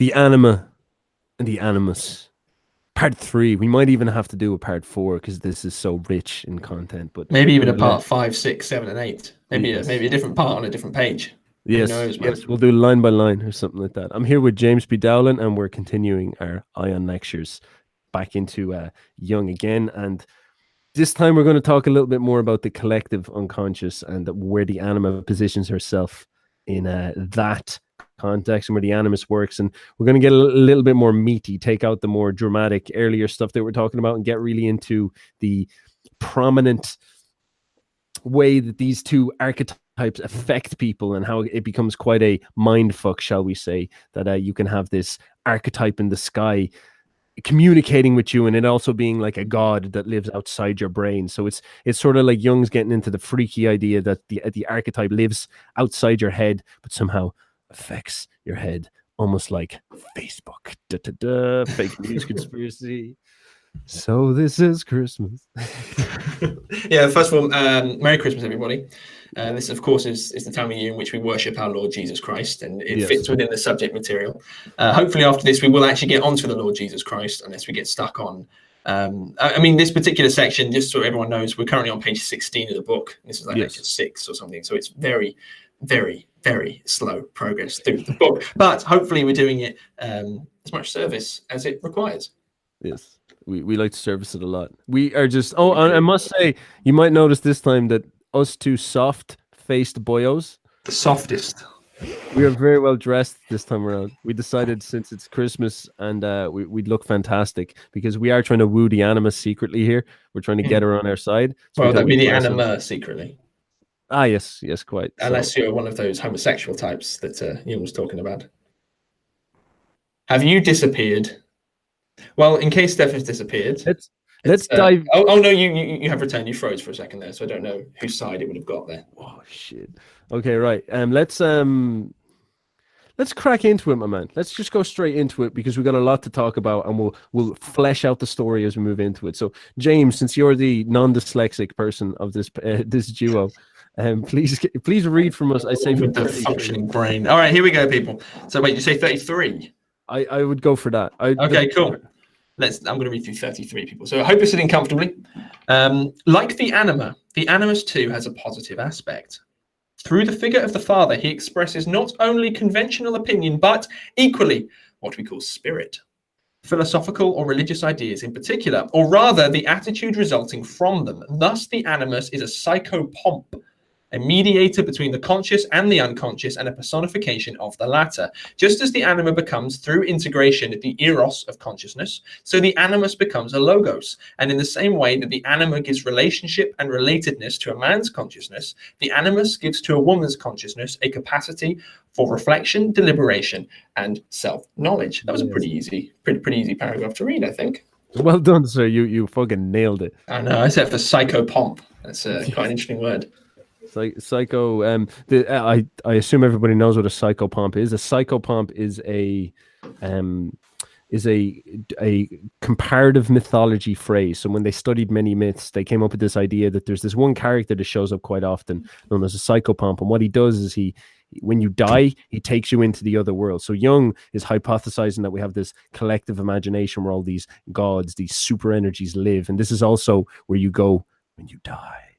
the anima and the animus. Part three. We might even have to do a part four because this is so rich in content. But maybe even a part five, six, seven, and eight. Maybe yes. a, maybe a different part on a different page. Yes, knows, yes, we'll do line by line or something like that. I'm here with James P. Dowling, and we're continuing our Aion lectures back into uh, Jung again. And this time we're going to talk a little bit more about the collective unconscious and where the anima positions herself in uh, that context and where the animus works. And we're going to get a little bit more meaty, take out the more dramatic earlier stuff that we're talking about, and get really into the prominent way that these two archetypes affect people and how it becomes quite a mind fuck, shall we say, that uh, you can have this archetype in the sky communicating with you and it also being like a god that lives outside your brain so it's it's sort of like jung's getting into the freaky idea that the the archetype lives outside your head but somehow affects your head almost like facebook da, da, da, fake news conspiracy so this is Christmas. yeah, first of all, um, Merry Christmas, everybody. Uh, this, of course, is, is the time of year in which we worship our Lord Jesus Christ, and it yes. fits within the subject material. Uh, hopefully, after this, we will actually get onto the Lord Jesus Christ, unless we get stuck on. Um, I, I, mean, this particular section, just so everyone knows, we're currently on page 16 of the book. This is like yes. six or something, so it's very, very, very slow progress through the book. But hopefully, we're doing it um, as much service as it requires. Yes. We we like to service it a lot. We are just oh, I, I must say, you might notice this time that us two soft faced boyos, the softest. We are very well dressed this time around. We decided since it's Christmas and uh, we, would look fantastic because we are trying to woo the anima secretly here. We're trying to get her on our side. So well, that'd be the anima secretly. Ah, yes, yes, quite. Unless so. you're one of those homosexual types that uh, Jung was talking about. Have you disappeared well, in case Steph has disappeared, let's let's uh, dive. Oh, oh, no, you, you you have returned. You froze for a second there, so I don't know whose side it would have got there. Oh shit. Okay, right. Um, let's um, let's crack into it, my man. Let's just go straight into it because we've got a lot to talk about, and we'll we'll flesh out the story as we move into it. So, James, since you're the non-dyslexic person of this uh, this duo. Um, please, please read from us. I say with the functioning brain. All right, here we go, people. So, wait, you say thirty-three? I, I would go for that. I, okay, cool. Let's. I'm going to read through 33 people. So I hope you're sitting comfortably. Um, like the anima, the animus too has a positive aspect. Through the figure of the father, he expresses not only conventional opinion, but equally what we call spirit, philosophical or religious ideas in particular, or rather the attitude resulting from them. Thus, the animus is a psychopomp a mediator between the conscious and the unconscious, and a personification of the latter. Just as the anima becomes, through integration, the eros of consciousness, so the animus becomes a logos. And in the same way that the anima gives relationship and relatedness to a man's consciousness, the animus gives to a woman's consciousness a capacity for reflection, deliberation, and self-knowledge. That was a pretty easy, pretty pretty easy paragraph to read, I think. Well done, sir. You you fucking nailed it. I know. I said for psychopomp. That's a, quite an interesting word. Psycho. Um, the, I I assume everybody knows what a psychopomp is. A psychopomp is a um is a a comparative mythology phrase. So when they studied many myths, they came up with this idea that there's this one character that shows up quite often, known as a psychopomp, and what he does is he when you die, he takes you into the other world. So Jung is hypothesizing that we have this collective imagination where all these gods, these super energies live, and this is also where you go when you die.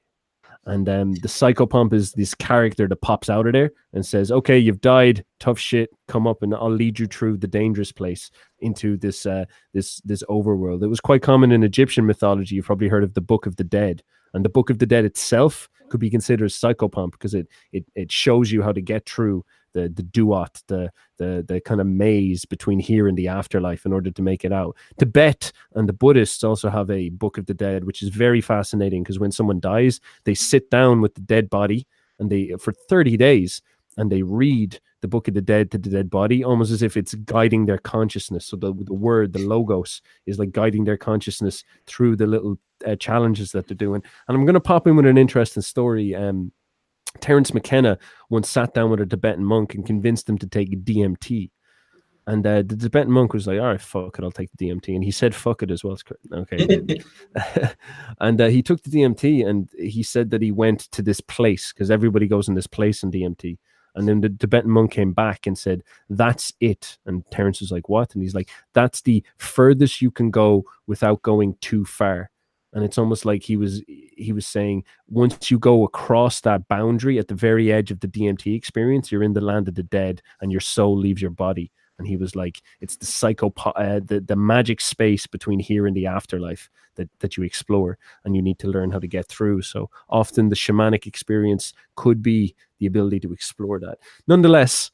And um, the psychopomp is this character that pops out of there and says, "Okay, you've died. Tough shit. Come up, and I'll lead you through the dangerous place into this uh, this this overworld." It was quite common in Egyptian mythology. You've probably heard of the Book of the Dead, and the Book of the Dead itself could be considered a psychopomp because it it it shows you how to get through the the duat, the the the kind of maze between here and the afterlife in order to make it out. Tibet and the Buddhists also have a Book of the Dead, which is very fascinating because when someone dies, they sit down with the dead body and they for 30 days and they read the book of the dead to the dead body almost as if it's guiding their consciousness so the, the word the logos is like guiding their consciousness through the little uh, challenges that they're doing and i'm going to pop in with an interesting story um Terence McKenna once sat down with a Tibetan monk and convinced him to take DMT. And uh, the Tibetan monk was like, "All right, fuck it, I'll take the DMT." And he said, "Fuck it" as well. Okay. and uh, he took the DMT, and he said that he went to this place because everybody goes in this place in DMT. And then the Tibetan monk came back and said, That's it. And Terence was like, What? And he's like, That's the furthest you can go without going too far. And it's almost like he was he was saying, once you go across that boundary at the very edge of the DMT experience, you're in the land of the dead and your soul leaves your body. And he was like it's the psycho uh, the, the magic space between here and the afterlife that that you explore and you need to learn how to get through. So often the shamanic experience could be the ability to explore that. Nonetheless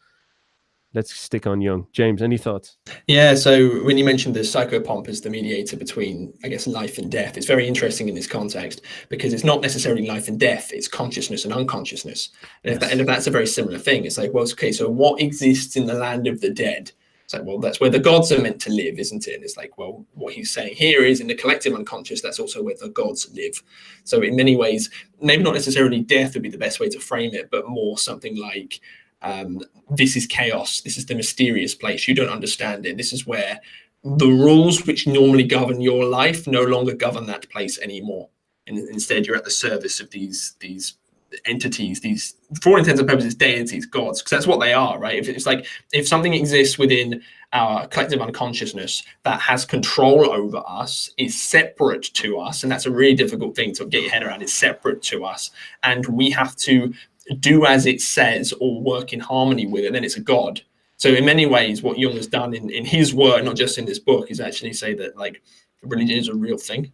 let's stick on Jung. James, any thoughts? Yeah, so when you mentioned the psychopomp as the mediator between, I guess, life and death, it's very interesting in this context because it's not necessarily life and death, it's consciousness and unconsciousness. And, yes. if, that, and if that's a very similar thing, it's like, well, okay, so what exists in the land of the dead? It's like, well, that's where the gods are meant to live, isn't it? And it's like, well, what he's saying here is in the collective unconscious, that's also where the gods live. So, in many ways, maybe not necessarily death would be the best way to frame it, but more something like um, this is chaos. This is the mysterious place. You don't understand it. This is where the rules which normally govern your life no longer govern that place anymore. And instead, you're at the service of these these entities, these for intents and purposes, deities, gods, because that's what they are, right? If it's like if something exists within our collective unconsciousness that has control over us, is separate to us, and that's a really difficult thing to get your head around. It's separate to us, and we have to do as it says or work in harmony with it, then it's a god. So in many ways, what Jung has done in, in his work, not just in this book, is actually say that like religion is a real thing.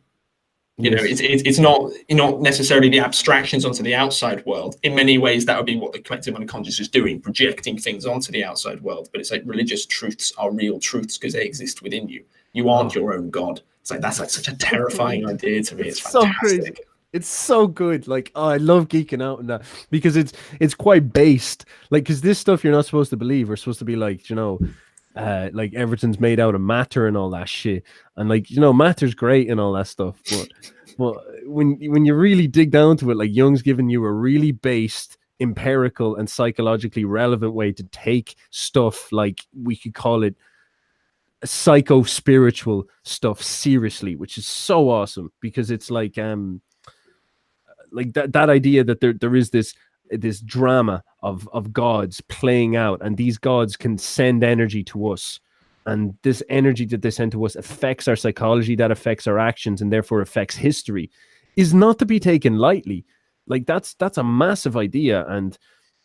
You yes. know, it's, it's it's not not necessarily the abstractions onto the outside world. In many ways, that would be what the collective unconscious is doing, projecting things onto the outside world. But it's like religious truths are real truths because they exist within you. You aren't your own god. It's like that's like such a terrifying idea to me. It's fantastic. So crazy. It's so good. Like, oh, I love geeking out on that because it's it's quite based. Like, because this stuff you're not supposed to believe. We're supposed to be like, you know, uh, like everything's made out of matter and all that shit. And like, you know, matter's great and all that stuff. But but when when you really dig down to it, like Jung's giving you a really based, empirical, and psychologically relevant way to take stuff like we could call it psycho spiritual stuff seriously, which is so awesome because it's like um like that that idea that there there is this this drama of of gods playing out and these gods can send energy to us. And this energy that they send to us affects our psychology that affects our actions and therefore affects history is not to be taken lightly. Like that's that's a massive idea and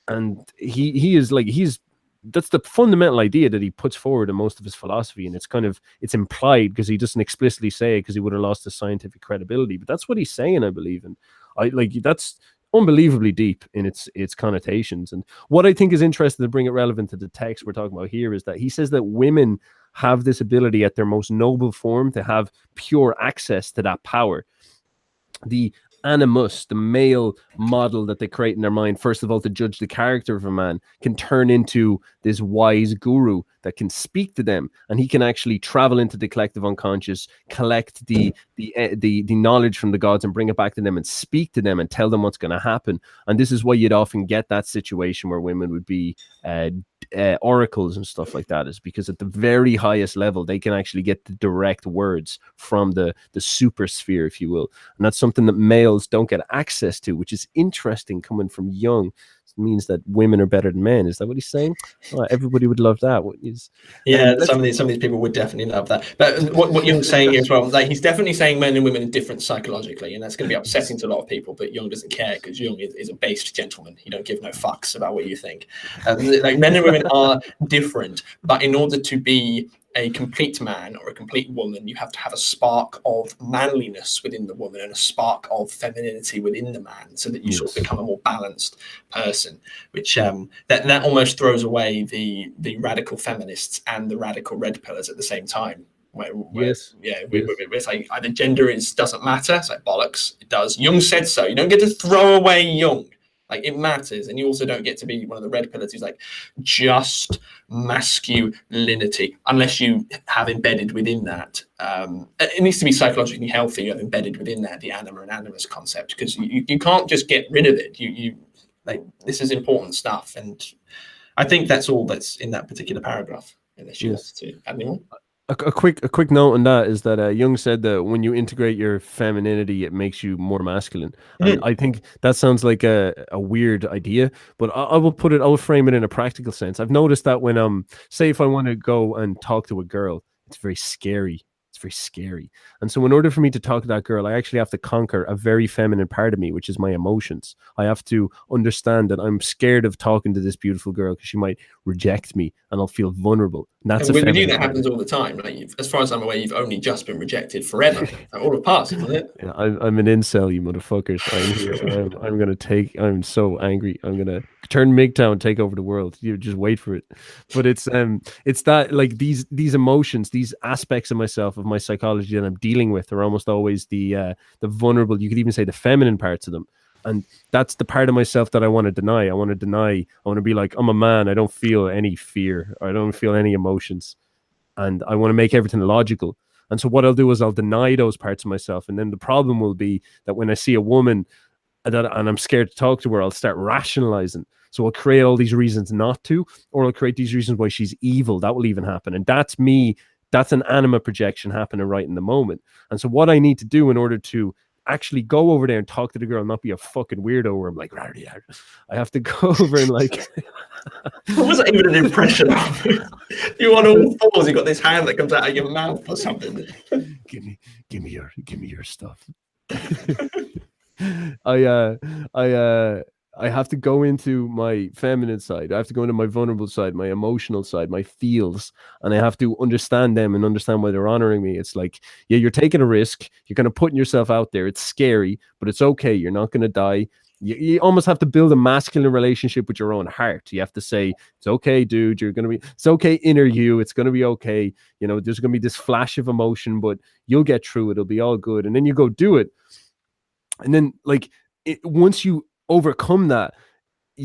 and he he is like he's that's the fundamental idea that he puts forward in most of his philosophy and it's kind of it's implied because he doesn't explicitly say it because he would have lost his scientific credibility but that's what he's saying i believe and I like that's unbelievably deep in its its connotations. And what I think is interesting to bring it relevant to the text we're talking about here is that he says that women have this ability at their most noble form to have pure access to that power. The animus, the male model that they create in their mind, first of all, to judge the character of a man, can turn into this wise guru that can speak to them, and he can actually travel into the collective unconscious, collect the the eh, the, the knowledge from the gods, and bring it back to them, and speak to them, and tell them what's going to happen. And this is why you'd often get that situation where women would be uh, uh, oracles and stuff like that is because at the very highest level they can actually get the direct words from the the super sphere if you will. And that's something that males don't get access to which is interesting coming from Jung means that women are better than men. Is that what he's saying? Oh, everybody would love that. What is? Yeah, um, some of these some of these people would definitely love that. But what, what Jung's saying as well, like he's definitely saying men and women are different psychologically, and that's going to be upsetting to a lot of people. But Jung doesn't care because Jung is, is, a based gentleman. He don't give no fucks about what you think. Um, like men and women are different, but in order to be a complete man or a complete woman, you have to have a spark of manliness within the woman and a spark of femininity within the man, so that you yes. sort of become a more balanced person. Which um, that that almost throws away the the radical feminists and the radical red pillars at the same time. Where, where yes, yeah, yes. it's like either gender is doesn't matter. It's like bollocks. It does. Jung said so. You don't get to throw away Jung. Like it matters, and you also don't get to be one of the red pillars who's like just masculinity, unless you have embedded within that. Um, it needs to be psychologically healthy. You have embedded within that the anima and animus concept because you, you can't just get rid of it. You you like this is important stuff, and I think that's all that's in that particular paragraph. Unless you yes. want to add more. A, a quick a quick note on that is that uh, Jung said that when you integrate your femininity, it makes you more masculine. And I think that sounds like a, a weird idea, but I, I will put it. I will frame it in a practical sense. I've noticed that when um, say if I want to go and talk to a girl, it's very scary. It's very scary. And so, in order for me to talk to that girl, I actually have to conquer a very feminine part of me, which is my emotions. I have to understand that I'm scared of talking to this beautiful girl because she might reject me and I'll feel vulnerable. And that's And a with you, that happens all the time. Like, as far as I'm aware, you've only just been rejected forever. Like, all of past, isn't it? Yeah, I'm, I'm an incel, you motherfuckers. I'm. I'm, I'm gonna take. I'm so angry. I'm gonna turn MGTOW, take over the world. You just wait for it. But it's um, it's that like these these emotions, these aspects of myself, of my psychology that I'm dealing with, are almost always the uh, the vulnerable. You could even say the feminine parts of them. And that's the part of myself that I want to deny. I want to deny. I want to be like, I'm a man. I don't feel any fear. I don't feel any emotions, and I want to make everything logical. And so what I'll do is I'll deny those parts of myself. And then the problem will be that when I see a woman and that and I'm scared to talk to her, I'll start rationalizing. So I'll create all these reasons not to, or I'll create these reasons why she's evil. That will even happen. And that's me. That's an anima projection happening right in the moment. And so what I need to do in order to actually go over there and talk to the girl, not be a fucking weirdo where I'm like. I have to go over and like What was that even an impression of? you on all fours, you got this hand that comes out of your mouth or something. give me give me your give me your stuff i uh i uh i have to go into my feminine side i have to go into my vulnerable side my emotional side my feels and i have to understand them and understand why they're honoring me it's like yeah you're taking a risk you're kind of putting yourself out there it's scary but it's okay you're not going to die you, you almost have to build a masculine relationship with your own heart. You have to say, it's okay, dude. You're going to be, it's okay, inner you. It's going to be okay. You know, there's going to be this flash of emotion, but you'll get through it. It'll be all good. And then you go do it. And then, like, it, once you overcome that,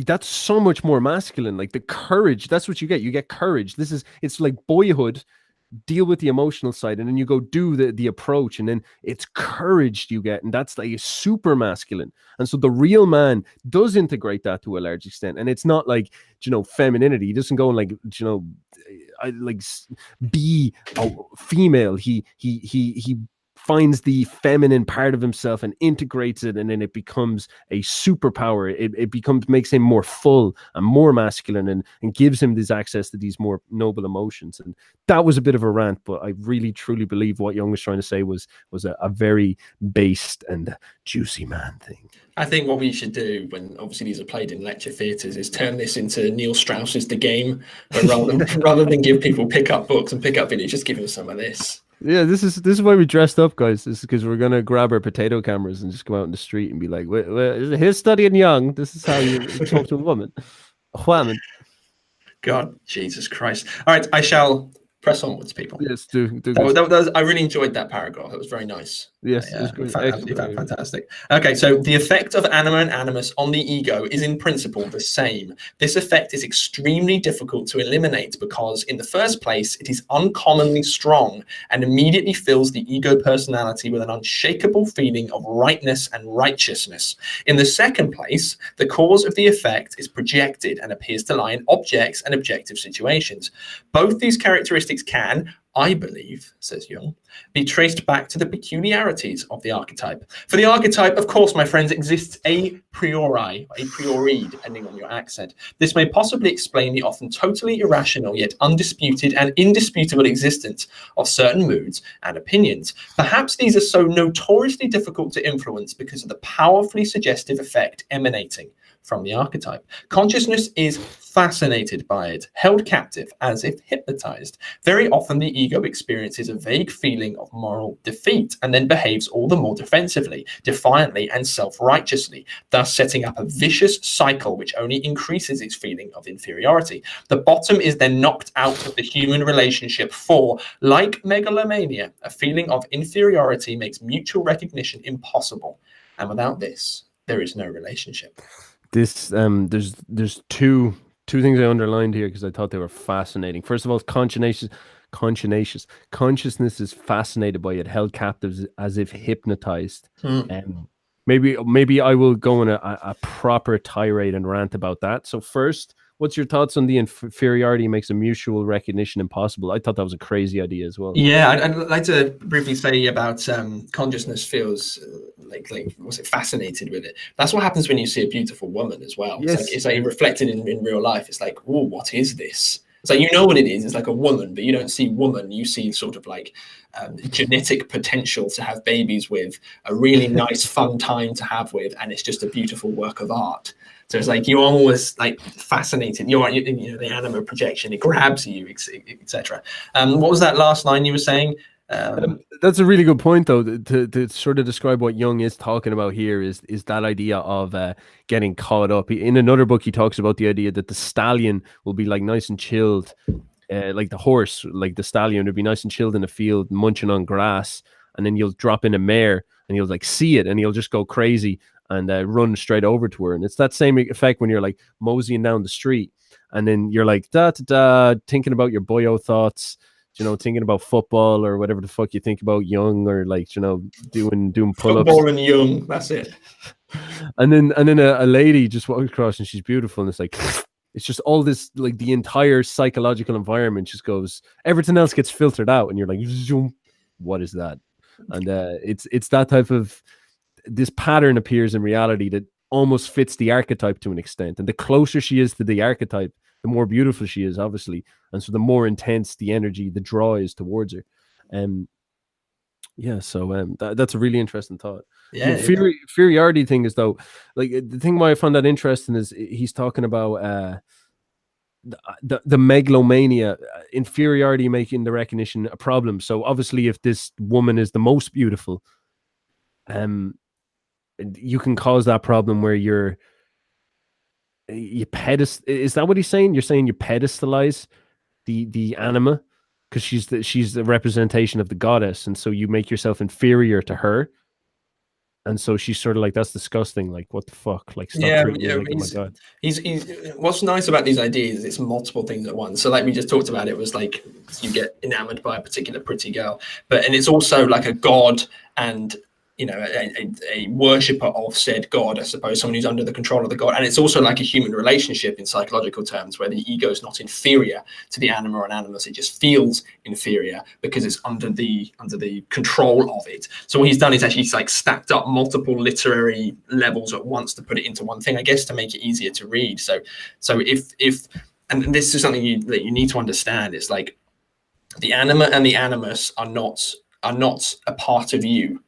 that's so much more masculine. Like the courage, that's what you get. You get courage. This is, it's like boyhood. Deal with the emotional side, and then you go do the the approach, and then it's courage you get, and that's like super masculine. And so the real man does integrate that to a large extent, and it's not like you know femininity. He doesn't go and like you know, I like be a female. He he he he finds the feminine part of himself and integrates it and then it becomes a superpower. It, it becomes makes him more full and more masculine and, and gives him this access to these more noble emotions. And that was a bit of a rant but i really truly believe what Jung was trying to say was was a, a very based and juicy man thing. I think what we should do when obviously these are played in lecture theatres is turn this into Neil Strauss's The Game, where rather than, rather than give people pick up books and pick up videos, just give them some of this. Yeah this is this is why we dressed up guys this is because we're gonna grab our potato cameras and just go out in the street and be like "Wait, wait, here's studying Jung this is how you talk to a woman a woman God, Jesus Christ. All right, I shall press onwards, people. yes do, do That that was- I really enjoyed that paragraph. It was very nice. Yes, oh, Yeah, it's good. fa- Excellent. absolutely fantastic. Okay, so the effect of anima and animus on the ego is in principle the same. This effect is extremely difficult to eliminate because, in the first place, it is uncommonly strong and immediately fills the ego personality with an unshakable feeling of rightness and righteousness. In the second place, the cause of the effect is projected and appears to lie in objects and objective situations. Both these characteristics can, I believe, says Jung, be traced back to the peculiarities of the archetype. For the archetype, of course, my friends, exists a priori, a priori, depending on your accent. This may possibly explain the often totally irrational yet undisputed and indisputable existence of certain moods and opinions. Perhaps these are so notoriously difficult to influence because of the powerfully suggestive effect emanating from the archetype. Consciousness is fascinated by it, held captive as if hypnotized. Very often, the ego experiences a vague feeling of moral defeat and then behaves all the more defensively, defiantly, and self righteously, thus setting up a vicious cycle which only increases its feeling of inferiority. The bottom is then knocked out of the human relationship, for, like megalomania, a feeling of inferiority makes mutual recognition impossible. And without this, there is no relationship. This um there's there's two two things I underlined here because I thought they were fascinating. First of all, conscientious conscientious consciousness is fascinated by it, held captive as, if hypnotized. Hmm. Um maybe maybe I will go on a, a proper tirade and rant about that. So first, what's your thoughts on the inferiority makes a mutual recognition impossible? I thought that was a crazy idea as well. Yeah, I'd, I'd like to briefly say about um, consciousness feels uh, like like was it fascinated with it. That's what happens when you see a beautiful woman as well. Yes. It's like it's like reflected in, in real life. It's like, oh, what is this? It's like you know what it is. It's like a woman, but you don't see woman. You see sort of like um, genetic potential to have babies with, a really nice, fun time to have with, and it's just a beautiful work of art. So it's like you're almost like fascinated. You're, you, you know, the anima projection, it grabs you, etc. Um, what was that last line you were saying? Um, um, that's a really good point, though. To, to sort of describe what Jung is talking about here is is that idea of uh, getting caught up. In another book, he talks about the idea that the stallion will be like nice and chilled, uh, like the horse, like the stallion would be nice and chilled in the field, munching on grass, and then you'll drop in a mare and you'll like see it and he'll just go crazy and uh, run straight over to her. And it's that same effect when you're like moseying down the street and then you're like da da da thinking about your boyo thoughts you know, thinking about football or whatever the fuck you think about Jung or like, you know, doing doing pull ups. Football and Jung, that's it. And then and then a, a lady just walks across and she's beautiful and it's like it's just all this like the entire psychological environment just goes everything else gets filtered out and you're like Zoom, what is that? And uh it's it's that type of this pattern appears in reality that almost fits the archetype to an extent. And the closer she is to the archetype, the more beautiful she is, obviously, and so the more intense the energy, the draw is towards her. Um, yeah, so um, that, that's a really interesting thought. Yeah, the yeah. inferiority thing is though, like the thing why I found that interesting is he's talking about uh, the, the, the megalomania, uh, inferiority making the recognition a problem. So obviously, if this woman is the most beautiful, um, you can cause that problem where you're eh, you pedest is that what he's saying? You're saying you pedestalize the the anima because she's the she's the representation of the goddess, and so you make yourself inferior to her. And so she's sort of like, "That's disgusting. Like, what the fuck? Like, stop yeah, yeah. Like, oh he's, oh he's, he's what's nice about these ideas is it's multiple things at once. So, like we just talked about, it was like you get enamored by a particular pretty girl, but and it's also like a god and you know a, a, a, worshipper of said god i suppose someone who's under the control of the god. And it's also like a human relationship in psychological terms where the ego is not inferior to the anima or an animus. It just feels inferior because it's under the under the control of it. So what he's done is actually like stacked up multiple literary levels at once to put it into one thing i guess to make it easier to read. So so if if and this is something you, that you need to understand. It's like the anima and the animus are not are not a part of you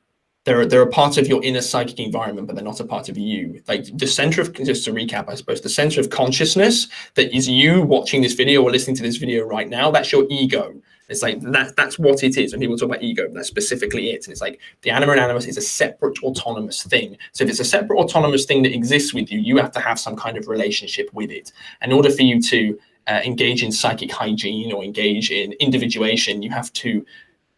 they're they're a part of your inner psychic environment, but they're not a part of you. Like the center of just to recap, I suppose the center of consciousness that is you watching this video or listening to this video right now. That's your ego. It's like that that's what it is. When people talk about ego, that's specifically it. And it's like the anima and animus is a separate autonomous thing. So if it's a separate autonomous thing that exists with you, you have to have some kind of relationship with it. In order for you to uh, engage in psychic hygiene or engage in individuation, you have to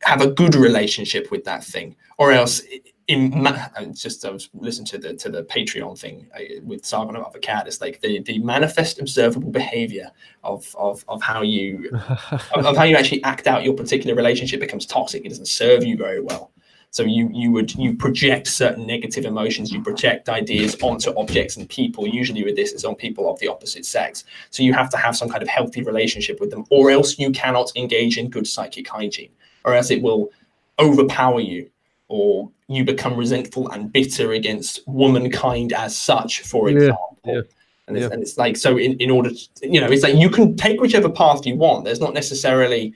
have a good relationship with that thing, or else in just I was listening to the to the Patreon thing with Sargon of Akkad. It's like the the manifest observable behavior of of of how you of, of, how you actually act out your particular relationship becomes toxic. It doesn't serve you very well. So you you would you project certain negative emotions, you project ideas onto objects and people. Usually with this, it's on people of the opposite sex. So you have to have some kind of healthy relationship with them, or else you cannot engage in good psychic hygiene or else it will overpower you or you become resentful and bitter against womankind as such, for example. Yeah, yeah, and, it's, yeah. and, it's, like, so in, in order to, you know, it's like you can take whichever path you want. There's not necessarily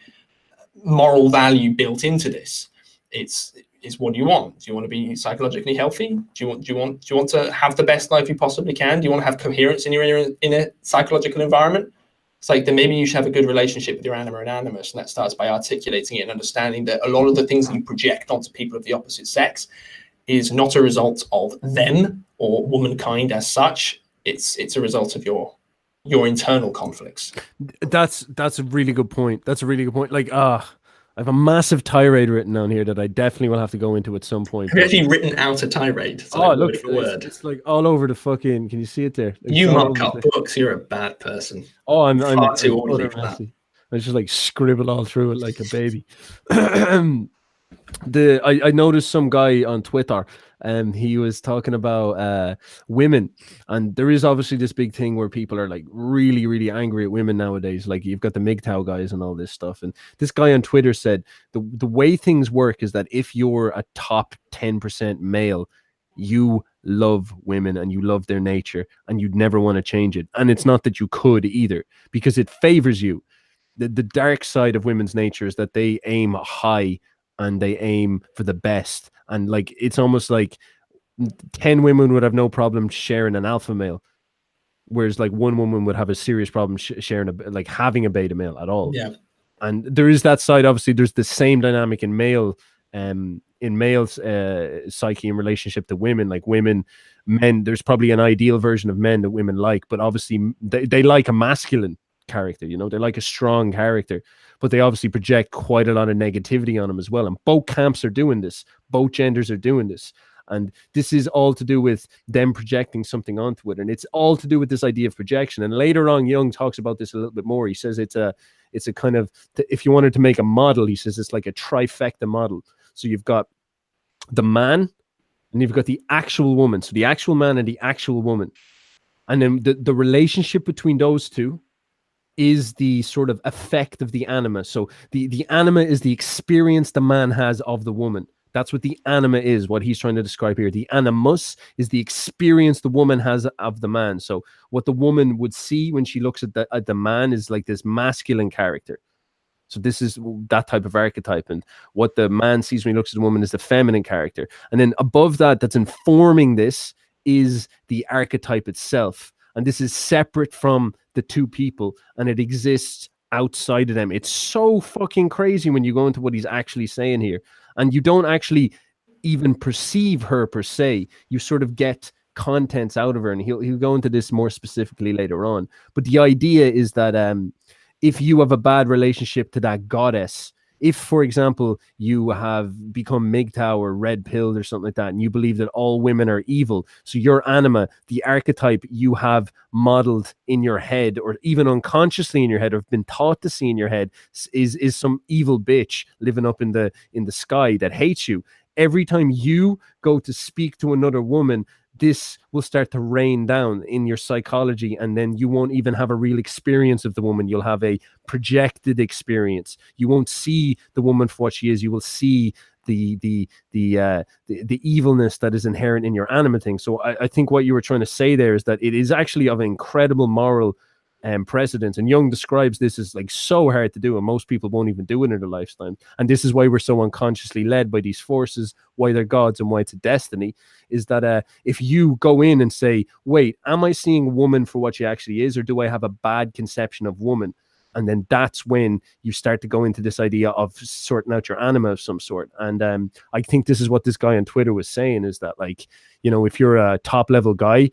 moral value built into this. It's, it's what do you want? Do you want to be psychologically healthy? Do you want, do you want, do you want to have the best life you possibly can? Do you want to have coherence in your inner, inner psychological environment? It's like then maybe you should have a good relationship with your anima and animus and that starts by articulating it and understanding that a lot of the things that you project onto people of the opposite sex is not a result of them or womankind as such. It's it's a result of your your internal conflicts. That's that's a really good point. That's a really good point. Like ah uh, I have a massive tirade written down here that I definitely will have to go into at some point. Have you actually written out a tirade? oh, like look, it's, word. it's like all over the fucking. Can you see it there? It's you mark up books. You're a bad person. Oh, I'm, I'm far too orderly for that. I just like scribble all through it like a baby. the I, I noticed some guy on Twitter and he was talking about uh, women. And there is obviously this big thing where people are like really really angry at women nowadays. Like you've got the MGTOW guys and all this stuff. And this guy on Twitter said the the way things work is that if you're a top 10% male you love women and you love their nature and you'd never want to change it. And it's not that you could either because it favors you. The, the dark side of women's nature is that they aim high and they aim for the best. And like it's almost like 10 women would have no problem sharing an alpha male. Whereas like one woman would have a serious problem sh- sharing a like having a beta male at all. Yeah. And there is that side. Obviously, there's the same dynamic in male um in males uh, psyche in relationship to women like women men there's probably an ideal version of men that women like but obviously they, they like a masculine character you know they like a strong character but they obviously project quite a lot of negativity on them as well. And both camps are doing this, both genders are doing this. And this is all to do with them projecting something onto it. And it's all to do with this idea of projection. And later on, Jung talks about this a little bit more. He says it's a it's a kind of if you wanted to make a model, he says it's like a trifecta model. So you've got the man, and you've got the actual woman. So the actual man and the actual woman. And then the, the relationship between those two is the sort of effect of the anima. So the the anima is the experience the man has of the woman. That's what the anima is, what he's trying to describe here. The animus is the experience the woman has of the man. So what the woman would see when she looks at the at the man is like this masculine character. So this is that type of archetype, and what the man sees when he looks at the woman is the feminine character. And then above that, that's informing this is the archetype itself and this is separate from the two people and it exists outside of them. It's so fucking crazy when you go into what he's actually saying here. And you don't actually even perceive her per se. You sort of get contents out of her. And he'll he'll go into this more specifically later on. But the idea is that um if you have a bad relationship to that goddess, if, for example, you have become MGTOW or red pilled or something like that, and you believe that all women are evil, so your anima, the archetype you have modeled in your head, or even unconsciously in your head, or have been taught to see in your head, is is some evil bitch living up in the in the sky that hates you. Every time you go to speak to another woman, this will start to rain down in your psychology and then you won't even have a real experience of the woman. You'll have a projected experience. You won't see the woman for what she is. You will see the the the uh the, the evilness that is inherent in your anima thing. So I, I think what you were trying to say there is that it is actually of incredible moral um, precedents. And Jung describes this as like so hard to do, and most people won't even do it in their lifetime. And this is why we're so unconsciously led by these forces, why they're gods and why it's a destiny. Is that uh, if you go in and say, "Wait, am I seeing woman for what she actually is, or do I have a bad conception of woman?" and then that's when you start to go into this idea of sorting out your anima of some sort and um, i think this is what this guy on twitter was saying is that like you know if you're a top level guy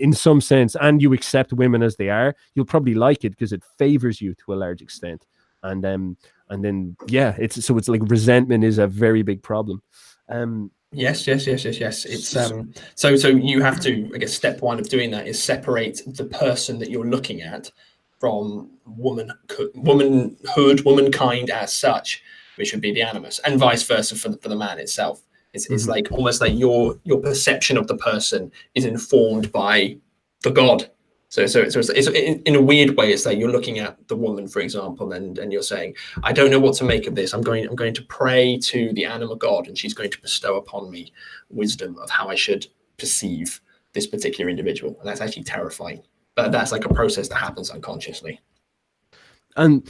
in some sense and you accept women as they are you'll probably like it because it favors you to a large extent. And um and then yeah it's so it's like resentment is a very big problem. Um yes yes yes yes yes. It's um so so you have to i guess step one of doing that is separate the person that you're looking at from woman womanhood womankind as such which would be the animus and vice versa for the, for the man itself it's, mm-hmm. it's like almost like your your perception of the person is informed by the god. So, so, so it's, it's in, in, a weird way, it's like you're looking at the woman, for example, and and you're saying, I don't know what to make of this. I'm going I'm going to pray to the anima god, and she's going to bestow upon me wisdom of how I should perceive this particular individual, and that's actually terrifying. But that's like a process that happens unconsciously. And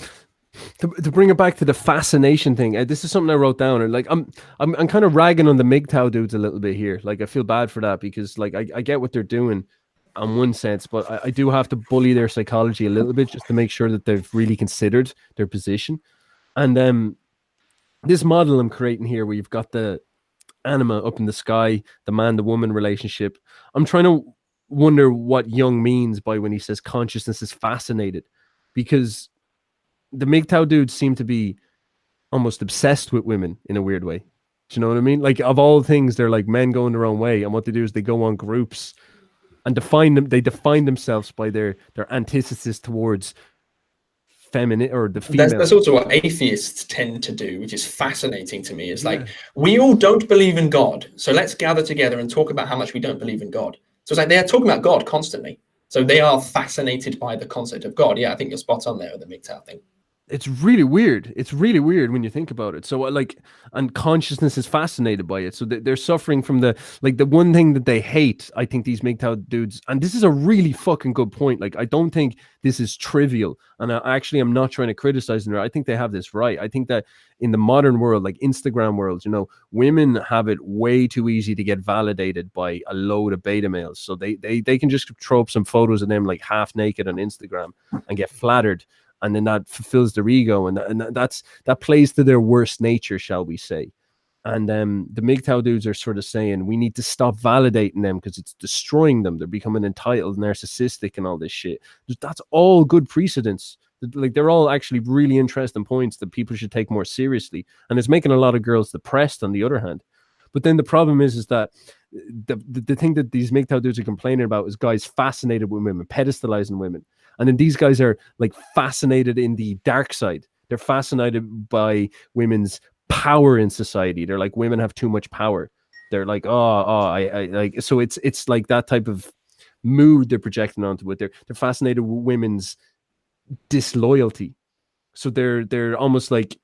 to, to bring it back to the fascination thing, uh, this is something I wrote down, and like I'm I'm I'm kind of ragging on the MGTOW dudes a little bit here. Like I feel bad for that because like I, I get what they're doing on one sense, but I, I do have to bully their psychology a little bit just to make sure that they've really considered their position. And um this model I'm creating here where you've got the anima up in the sky, the man, the woman relationship. I'm trying to wonder what Jung means by when he says consciousness is fascinated. Because the MGTOW dudes seem to be almost obsessed with women in a weird way. Do you know what I mean? Like of all things, they're like men going their own way, and what they do is they go on groups and define them. They define themselves by their their antithesis towards feminine or the female. That's, that's, also what atheists tend to do, which is fascinating to me. It's like we all don't believe in God, so let's gather together and talk about how much we don't believe in God. So it's like they are talking about God constantly. So they are fascinated by the concept of God. Yeah, I think you're spot on there with the MGTOW thing it's really weird. It's really weird when you think about it. So uh, like, and consciousness is fascinated by it. So they're suffering from the like the one thing that they hate. I think these MGTOW dudes, and this is a really fucking good point. Like, I don't think this is trivial, and I actually I'm not trying to criticize them. I think they have this right. I think that in the modern world, like Instagram world, you know, women have it way too easy to get validated by a load of beta males. So they they they can just throw up some photos of them like half naked on Instagram and get flattered and then that fulfills their ego and, and that's that plays to their worst nature shall we say and um, the MGTOW dudes are sort of saying we need to stop validating them because it's destroying them. They're becoming entitled, narcissistic, and all this shit. That's all good precedents. Like they're all actually really interesting points that people should take more seriously, and it's making a lot of girls depressed. On the other hand, but then the problem is, is that the the, the thing that these MGTOW dudes are complaining about is guys fascinated with women, pedestalizing women. And then these guys are like fascinated in the dark side. They're fascinated by women's power in society. They're like women have too much power. They're like, oh, oh, I, I like. So it's it's like that type of mood they're projecting onto it. They're they're fascinated with women's disloyalty. So they're they're almost like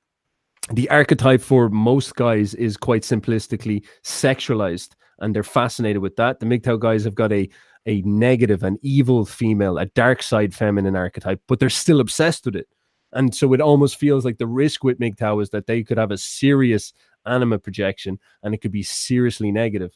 the archetype for most guys is quite simplistically sexualized and they're fascinated with that. The MGTOW guys have got a a negative, an evil female, a dark side feminine archetype, but they're still obsessed with it. And so it almost feels like the risk with MGTOW is that they could have a serious anima projection and it could be seriously negative.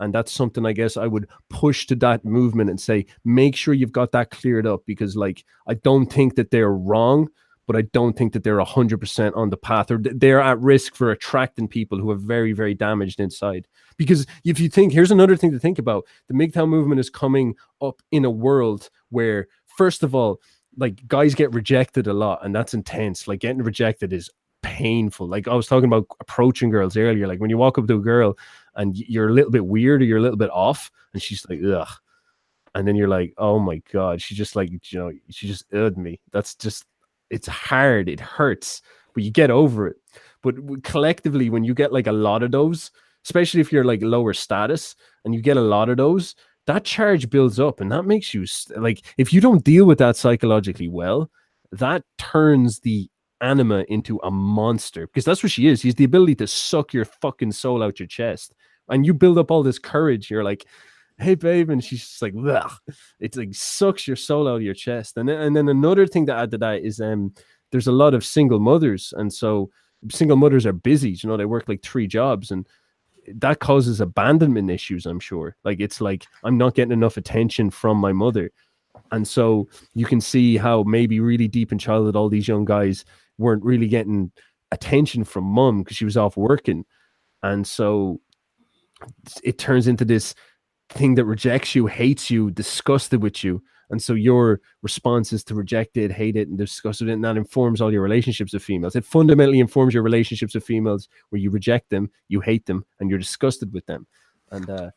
And that's something I guess I would push to that movement and say, make sure you've got that cleared up because, like, I don't think that they're wrong, but I don't think that they're 100% on the path or they're at risk for attracting people who are very, very damaged inside. Because if you think, here's another thing to think about the MGTOW movement is coming up in a world where, first of all, like guys get rejected a lot, and that's intense. Like getting rejected is painful. Like I was talking about approaching girls earlier. Like when you walk up to a girl and you're a little bit weird or you're a little bit off, and she's like, ugh. And then you're like, oh my God, she just like, you know, she just ughed me. That's just it's hard, it hurts, but you get over it. But collectively, when you get like a lot of those, especially if you're like lower status and you get a lot of those, that charge builds up and that makes you like if you don't deal with that psychologically well, that turns the anima into a monster because that's what she is. She's the ability to suck your fucking soul out your chest. And you build up all this courage. You're like, hey babe and she's just like Ugh. it's like sucks your soul out of your chest. And then, and then another thing to add to that is um there's a lot of single mothers and so single mothers are busy you know they work like three jobs and that causes abandonment issues i'm sure. Like it's like i'm not getting enough attention from my mother. And so you can see how maybe really deep in childhood all these young guys weren't really getting attention from mom because she was off working. And so it turns into this thing that rejects you, hates you, disgusted with you. And so your response is to reject it, hate it, and disgust it. And that informs all your relationships with females. It fundamentally informs your relationships with females where you reject them, you hate them, and you're disgusted with them. And uh,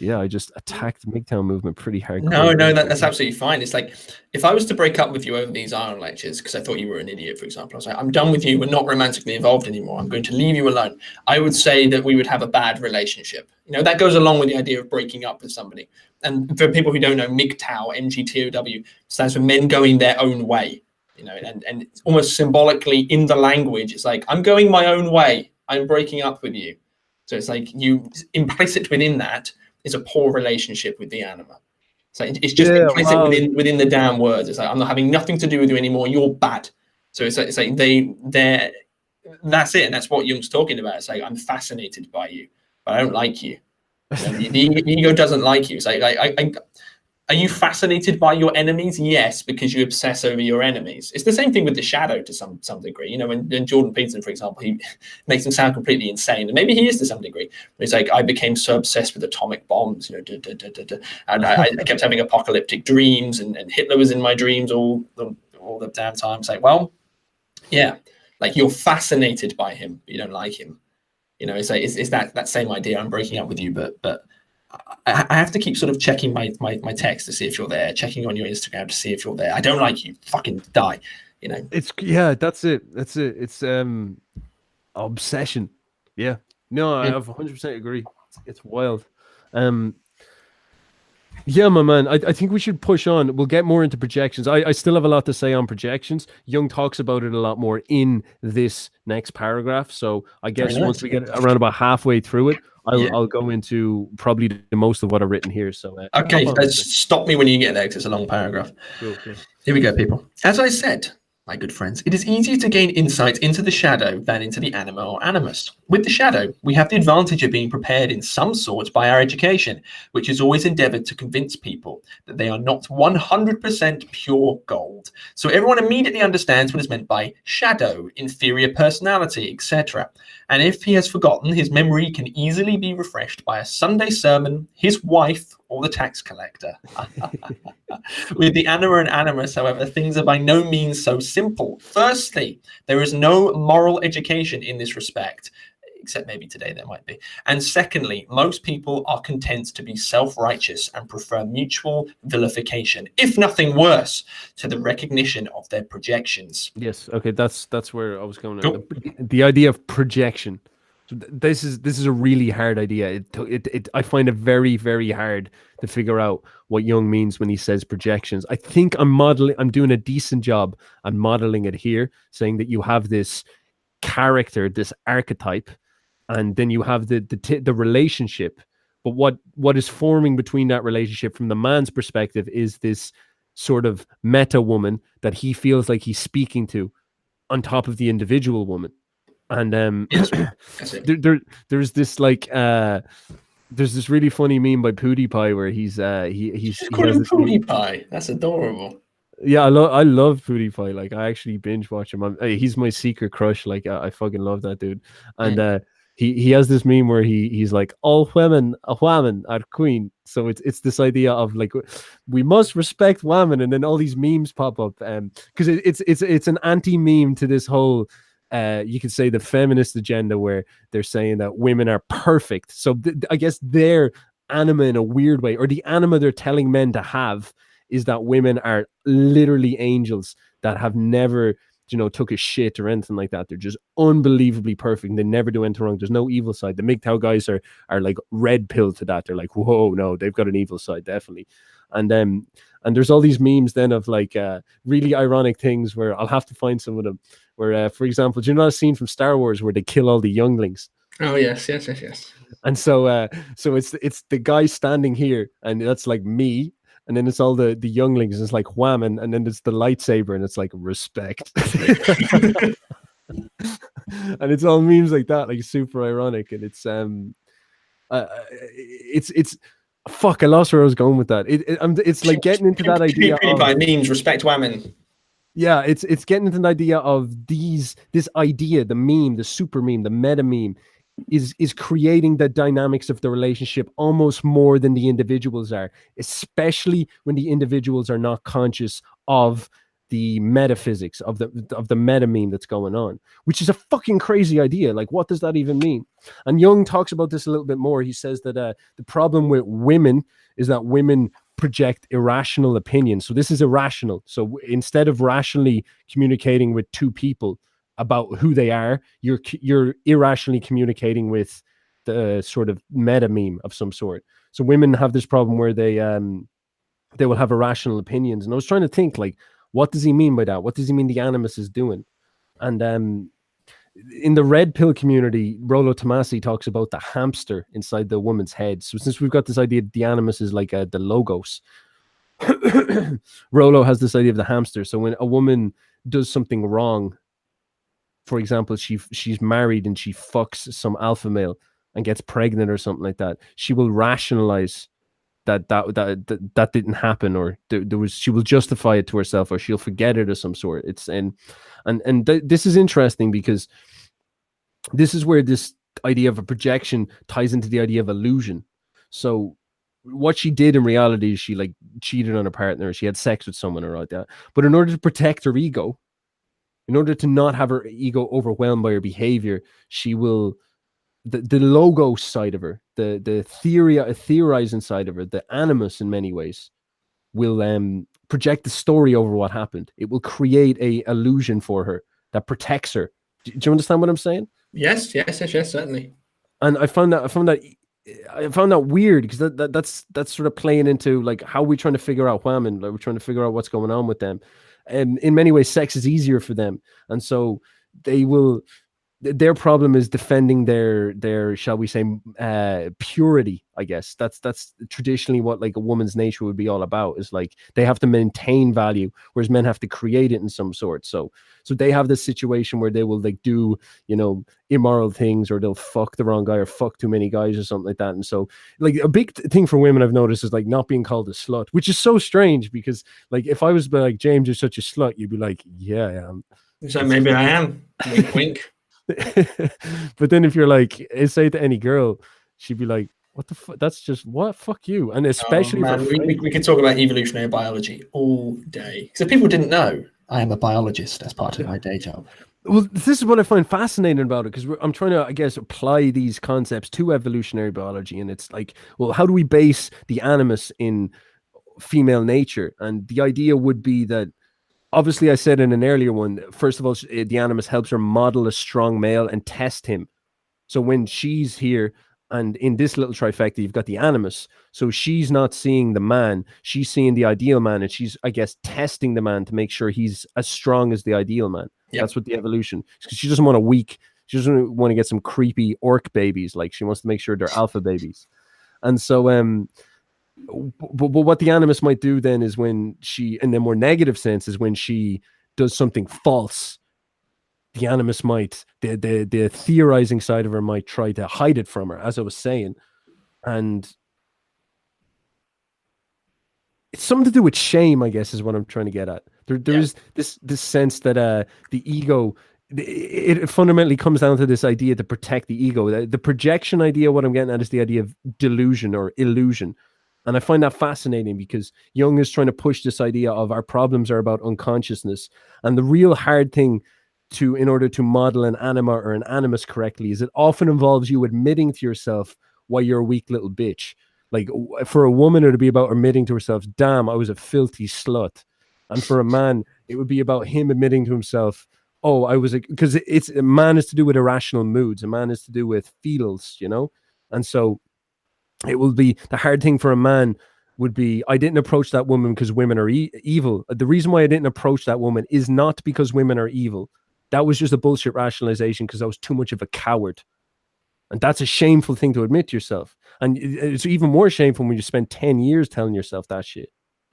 yeah, I just attacked the MGTOW movement pretty hard. No, no, that, that's absolutely fine. It's like if I was to break up with you over these Aion lectures because I thought you were an idiot, for example, I was like, I'm done with you. We're not romantically involved anymore. I'm going to leave you alone. I would say that we would have a bad relationship. You know, that goes along with the idea of breaking up with somebody. And for people who don't know, MGTOW, M-G-T-O-W, stands for men going their own way. You know, and, and almost symbolically in the language, it's like, I'm going my own way. I'm breaking up with you. So it's like you implicit within that is a poor relationship with the anima. So it's just yeah, implicit wow. within within the damn words. It's like I'm not having nothing to do with you anymore. You're bad. So it's like, it's like they they're that's it, and that's what Jung's talking about. It's like I'm fascinated by you, but I don't like you. you know, the, the, ego doesn't like you. It's like I, I, are you fascinated by your enemies? Yes, because you obsess over your enemies. It's the same thing with the shadow to some some degree. You know, when, when Jordan Peterson, for example, he makes him sound completely insane, and maybe he is to some degree. It's like I became so obsessed with atomic bombs, you know, da, da, da, and I, I, kept having apocalyptic dreams, and, and Hitler was in my dreams all the, all the damn time. It's like, well, yeah, like you're fascinated by him, but you don't like him. You know, it's like it's, it's that that same idea. I'm breaking up with you, but but I have to keep sort of checking my, my my text to see if you're there, checking on your Instagram to see if you're there. I don't like you, fucking die. You know, It's yeah, that's it. That's it. It's um obsession. Yeah. No, I have 100% agree. It's, it's wild. Um yeah, my man. I, I think we should push on. We'll get more into projections. I, I still have a lot to say on projections. Jung talks about it a lot more in this next paragraph. So I guess once we get around about halfway through it, I'll, Yeah. I'll go into probably the most of what I've written here. So uh, okay, let's stop me when you get there because it's a long paragraph. Cool, cool. Here we go, people. As I said, my good friends, it is easier to gain insight into the shadow than into the anima or animus. With the shadow, we have the advantage of being prepared in some sort by our education, which has always endeavored to convince people that they are not 100% pure gold. So everyone immediately understands what is meant by shadow, inferior personality, etc. And if he has forgotten, his memory can easily be refreshed by a Sunday sermon, his wife, or the tax collector. With the anima and animus, however, things are by no means so simple. Firstly, there is no moral education in this respect, except maybe today there might be. And secondly, most people are content to be self righteous and prefer mutual vilification, if nothing worse, to the recognition of their projections. Yes. Okay. That's that's where I was going. Cool. The, the idea of projection. This is this is a really hard idea. It, it it I find it very very hard to figure out what Jung means when he says projections. I think I'm modeling. I'm doing a decent job on modeling it here, saying that you have this character, this archetype, and then you have the the t- the relationship. But what what is forming between that relationship from the man's perspective is this sort of meta woman that he feels like he's speaking to on top of the individual woman and um Yes, That's it. there, there there's this like uh there's this really funny meme by PewDiePie where he's uh he he's Just he call him this meme- PewDiePie. That's adorable. yeah, I love I love PewDiePie. Like I actually binge watch him. I'm, he's my secret crush. Like I, I fucking love that dude. And uh, he he has this meme where he he's like all women a woman are queen. So it's it's this idea of like we must respect women, and then all these memes pop up. Um, because it, it's it's it's an anti meme to this whole. Uh, you could say the feminist agenda where they're saying that women are perfect. So th- I guess they're anima in a weird way, or the anima they're telling men to have is that women are literally angels that have never you know took a shit or anything like that. They're just unbelievably perfect. They never do anything wrong. There's no evil side. The MGTOW guys are are like red pill to that. They're like whoa no they've got an evil side definitely and um and there's all these memes then of like uh really ironic things where I'll have to find some of them where uh, for example do you know that scene from Star Wars where they kill all the younglings? Oh yes, yes, yes, yes. and so uh so it's it's the guy standing here and that's like me. And then it's all the the younglings and it's like wham! And, and then it's the lightsaber and it's like respect. And it's all memes like that like super ironic. And it's um uh, it's it's fuck i lost where i was going with that it, it I'm, it's like getting into that idea of, PewDiePie means respect women. yeah, it's it's getting into the idea of these this idea, the meme, the super meme, the meta meme, is is creating the dynamics of the relationship almost more than the individuals are, especially when the individuals are not conscious of the metaphysics of the of the meta meme that's going on, which is a fucking crazy idea. Like, what does that even mean? And Jung talks about this a little bit more. He says that uh, the problem with women is that women project irrational opinions. So this is irrational. So instead of rationally communicating with two people about who they are, you're you're irrationally communicating with the sort of meta meme of some sort. So women have this problem where they um they will have irrational opinions. And I was trying to think like, what does he mean by that? What does he mean the animus is doing? And um in the red pill community, Rollo Tomassi talks about the hamster inside the woman's head. So since we've got this idea the animus is like uh, the logos, Rollo has this idea of the hamster. So when a woman does something wrong, for example, she she's married and she fucks some alpha male and gets pregnant or something like that, she will rationalize that that that that, that didn't happen or there, there was she will justify it to herself or she'll forget it of some sort. It's and and and th- this is interesting because this is where this idea of a projection ties into the idea of illusion. So what she did in reality is she like cheated on her partner, she had sex with someone or like that. But in order to protect her ego, in order to not have her ego overwhelmed by her behavior, she will the, the logo side of her, the the theory theorizing side of her, the animus in many ways, will um project the story over what happened. It will create a illusion for her that protects her. Do, do you understand what I'm saying? Yes, yes, yes, yes, certainly. And I found that I found that I found that weird because that, that that's that's sort of playing into like how we're trying to figure out women, like we're trying to figure out what's going on with them. And in many ways, sex is easier for them, and so they will their problem is defending their their shall we say uh purity i guess. That's that's traditionally what like a woman's nature would be all about is like they have to maintain value whereas men have to create it in some sort. So so they have this situation where they will like do you know immoral things or they'll fuck the wrong guy or fuck too many guys or something like that. And so like a big thing for women i've noticed is like not being called a slut which is so strange because like if i was like james you're such a slut you'd be like yeah i am. So maybe i am. Wink wink but then if you're like, eh, say to any girl, she'd be like, "What the fuck? That's just what? Fuck you!" And especially, oh, we, we, we, could talk about evolutionary biology all day. So people didn't know I am a biologist as part of my day job. Well, this is what I find fascinating about it because I'm trying to, I guess, apply these concepts to evolutionary biology, and it's like, well, how do we base the animus in female nature? And the idea would be that obviously, I said in an earlier one, first of all, eh, the animus helps her model a strong male and test him. So when she's here, and in this little trifecta, you've got the animus. So she's not seeing the man, she's seeing the ideal man, and she's, I guess, testing the man to make sure he's as strong as the ideal man. Yep. That's what the evolution. Because she doesn't want a weak, she doesn't want to get some creepy orc babies. Like she wants to make sure they're alpha babies. And so, um, but, but what the animus might do then is when she, in the more negative sense, is when she does something false. The animus might, the the the theorizing side of her might try to hide it from her, as I was saying, and it's something to do with shame, I guess, is what I'm trying to get at. There, there's yeah. this this sense that uh the ego it, it, fundamentally comes down to this idea to protect the ego. The, the, projection idea, what I'm getting at, is the idea of delusion or illusion. And I find that fascinating because Jung is trying to push this idea of our problems are about unconsciousness. And the real hard thing to, in order to model an anima or an animus correctly, is it often involves you admitting to yourself why you're a weak little bitch. Like for a woman, it would be about admitting to herself, damn, I was a filthy slut. And for a man, it would be about him admitting to himself, oh, I was a, because it's a man is to do with irrational moods, a man is to do with feels, you know? And so it will be the hard thing for a man would be I didn't approach that woman because women are e- evil. The reason why I didn't approach that woman is not because women are evil. That was just a bullshit rationalization because I was too much of a coward. And that's a shameful thing to admit to yourself. And it's even more shameful when you spend 10 years telling yourself that shit.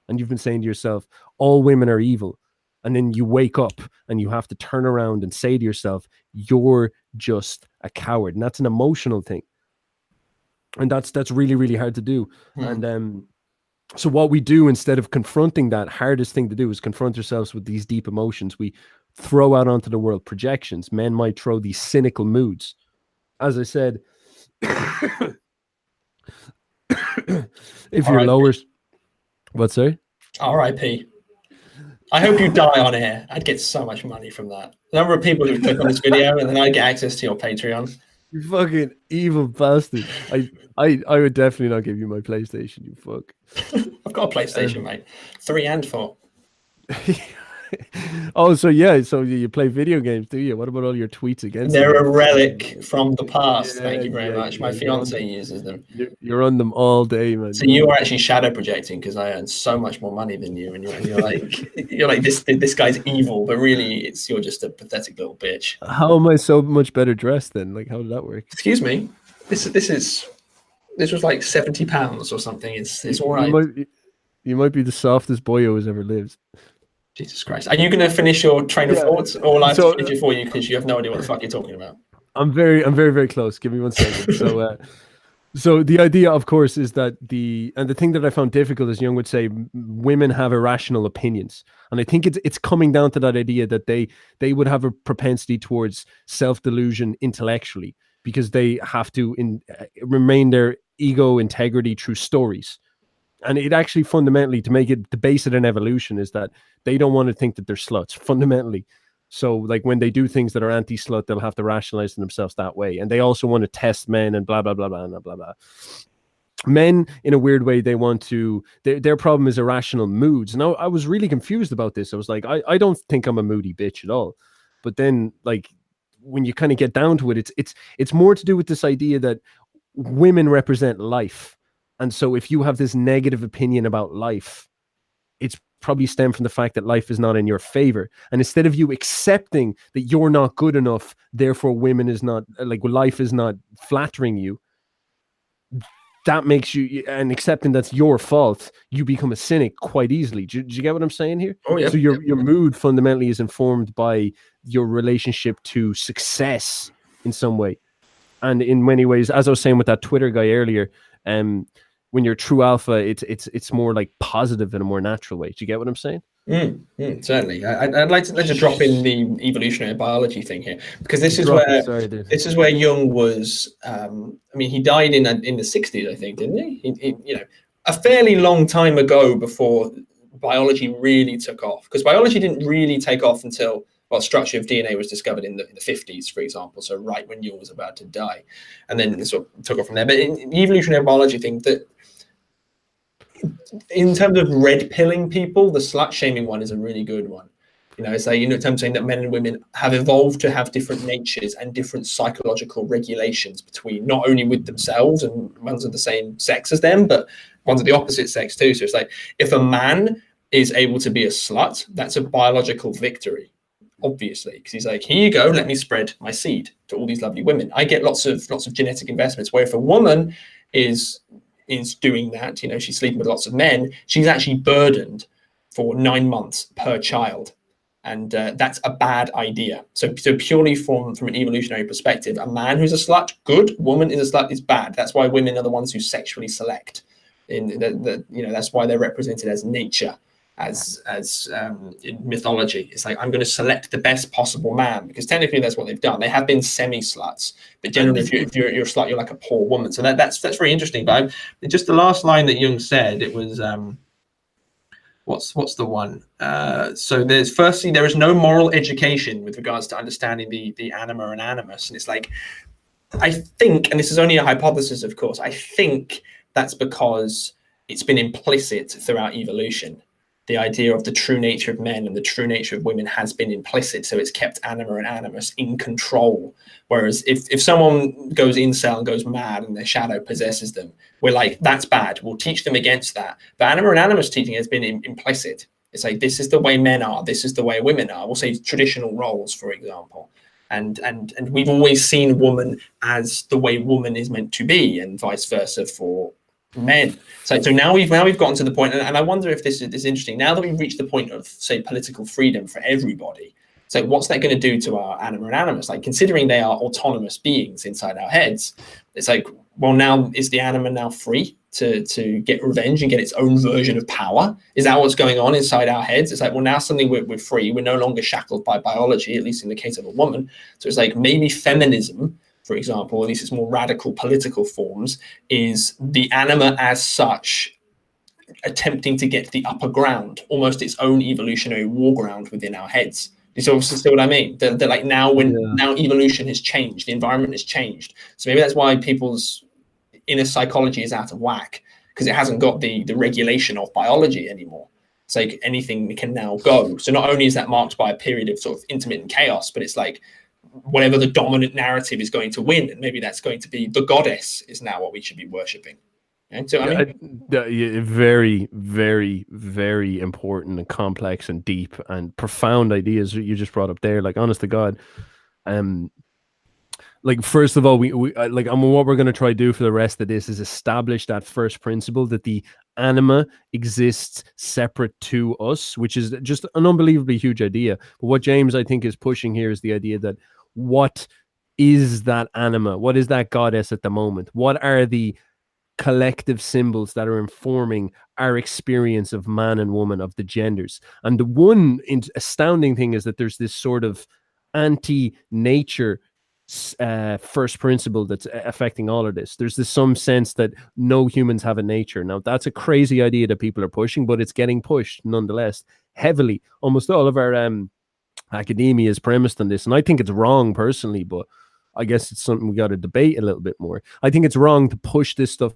And you've been saying to yourself, all women are evil. And then you wake up and you have to turn around and say to yourself, you're just a coward. And that's an emotional thing and that's that's really really hard to do mm. and um so what we do instead of confronting that hardest thing to do is confront ourselves with these deep emotions we throw out onto the world projections men might throw these cynical moods as i said if you're lower what's sorry rip I hope you die on air. I'd get so much money from that. The number of people who click on this video and then I get access to your Patreon. You fucking evil bastard. I, I I would definitely not give you my PlayStation, you fuck. I've got a PlayStation, um, mate. Three and four. oh, so yeah, so you play video games, do you? What about all your tweets against? They're them? a relic from the past. Yeah, Thank you very yeah, much. My yeah, fiance uses them. You're, you're, on them all day, man. So you are actually shadow projecting because I earn so much more money than you, and you're, you're like, you're like this. This guy's evil, but really, it's you're just a pathetic little bitch. How am I so much better dressed then? Like, how did that work? Excuse me. This this is this was like seventy pounds or something. It's it's all right. You might, you might be the softest boy who has ever lived. Jesus Christ. Are you going to finish your train of yeah. thoughts or like so, finish it for you because you have no idea what the fuck you're talking about? I'm very, I'm very, very close. Give me one second. so, uh, so the idea, of course, is that the and the thing that I found difficult, as Jung would say, women have irrational opinions, and I think it's it's coming down to that idea that they they would have a propensity towards self delusion intellectually because they have to in, uh, remain their ego integrity through stories and it actually fundamentally to make it the base of an evolution is that they don't want to think that they're sluts fundamentally. So like when they do things that are anti-slut they'll have to rationalize themselves that way. And they also want to test men and blah blah blah blah blah blah blah. Men in a weird way they want to their, their problem is irrational moods. Now i was really confused about this. I was like I, I don't think i'm a moody bitch at all. But then like when you kind of get down to it it's it's it's more to do with this idea that women represent life and so if you have this negative opinion about life it's probably stem from the fact that life is not in your favor. And instead of you accepting that you're not good enough therefore women is not like life is not flattering you that makes you and accepting that's your fault you become a cynic quite easily. Do, do you get what i'm saying here? Oh yeah. So your your mood fundamentally is informed by your relationship to success in some way. And in many ways as i was saying with that twitter guy earlier um when you're true alpha it's it's it's more like positive in a more natural way do you get what i'm saying Mm, mm, certainly, I, would like to let's just drop in the evolutionary biology thing here because this is drop where Sorry, this is where Jung was. Um, I mean, he died in in the sixties, I think, didn't he? He, he? You know, a fairly long time ago before biology really took off because biology didn't really take off until well, structure of DNA was discovered in the, in the 50s, for example, so right when Jung was about to die, and then sort of took off from there. But in, in the evolutionary biology thing, that in terms of red pilling people, the slut shaming one is a really good one. You know, it's like, you know, I'm saying that men and women have evolved to have different natures and different psychological regulations between not only with themselves and ones of the same sex as them, but ones of the opposite sex too. So it's like if a man is able to be a slut, that's a biological victory, obviously, because he's like, here you go, let me spread my seed to all these lovely women. I get lots of lots of genetic investments. Where if a woman is is doing that, you know, she's sleeping with lots of men, she's actually burdened for nine months per child. And uh, that's a bad idea. So, so purely from, from an evolutionary perspective, a man who's a slut, good. Woman is a slut is bad. That's why women are the ones who sexually select. In the, the you know that's why they're represented as nature as as um, in mythology. It's like I'm going to select the best possible man because technically that's what they've done. They have been semi sluts, but generally, if you're, if you're, you're a slut, you're like a poor woman. So that, that's that's very interesting. But I, just the last line that Jung said, it was. Um, what's what's the one? Uh, so there's firstly there is no moral education with regards to understanding the the anima and animus, and it's like I think, and this is only a hypothesis, of course. I think that's because it's been implicit throughout evolution the idea of the true nature of men and the true nature of women has been implicit. So it's kept anima and animus in control. Whereas if, if someone goes incel and goes mad and their shadow possesses them, we're like, that's bad. We'll teach them against that. But anima and animus teaching has been in, implicit. It's like, this is the way men are, this is the way women are. We'll say traditional roles, for example. And, and and we've always seen woman as the way woman is meant to be, and vice versa for men. So, so now we've now we've gotten to the point, and, and I wonder if this is, this is interesting. Now that we've reached the point of say political freedom for everybody, so what's that going to do to our anima and animus? Like considering they are autonomous beings inside our heads, it's like, well, now is the anima now free to to get revenge and get its own version of power? Is that what's going on inside our heads? It's like, well, now suddenly we're, we're free. We're no longer shackled by biology, at least in the case of a woman. So it's like maybe feminism for example, at least its more radical political forms, is the anima as such attempting to get the upper ground, almost its own evolutionary war ground within our heads. You see, see what I mean? They're like now when yeah. now evolution has changed, the environment has changed. So maybe that's why people's inner psychology is out of whack because it hasn't got the the regulation of biology anymore. It's like anything can now go. So not only is that marked by a period of sort of intermittent chaos, but it's like whatever the dominant narrative is going to win, and maybe that's going to be the goddess is now what we should be worshiping. And so, I mean, very, very, very important and complex and deep and profound ideas you just brought up there. Like, honest to God, um, like first of all, we, we uh, like I mean, what we're going to try to do for the rest of this is establish that first principle that the anima exists separate to us, which is just an unbelievably huge idea. But what James I think is pushing here is the idea that what is that anima? What is that goddess at the moment? What are the collective symbols that are informing our experience of man and woman, of the genders? And the one astounding thing is that there's this sort of anti nature uh, first principle that's affecting all of this. There's this some sense that no humans have a nature. Now that's a crazy idea that people are pushing, but it's getting pushed nonetheless heavily. Almost all of our um, academia is premised on this, and I think it's wrong personally, but I guess it's something we got to debate a little bit more. I think it's wrong to push this stuff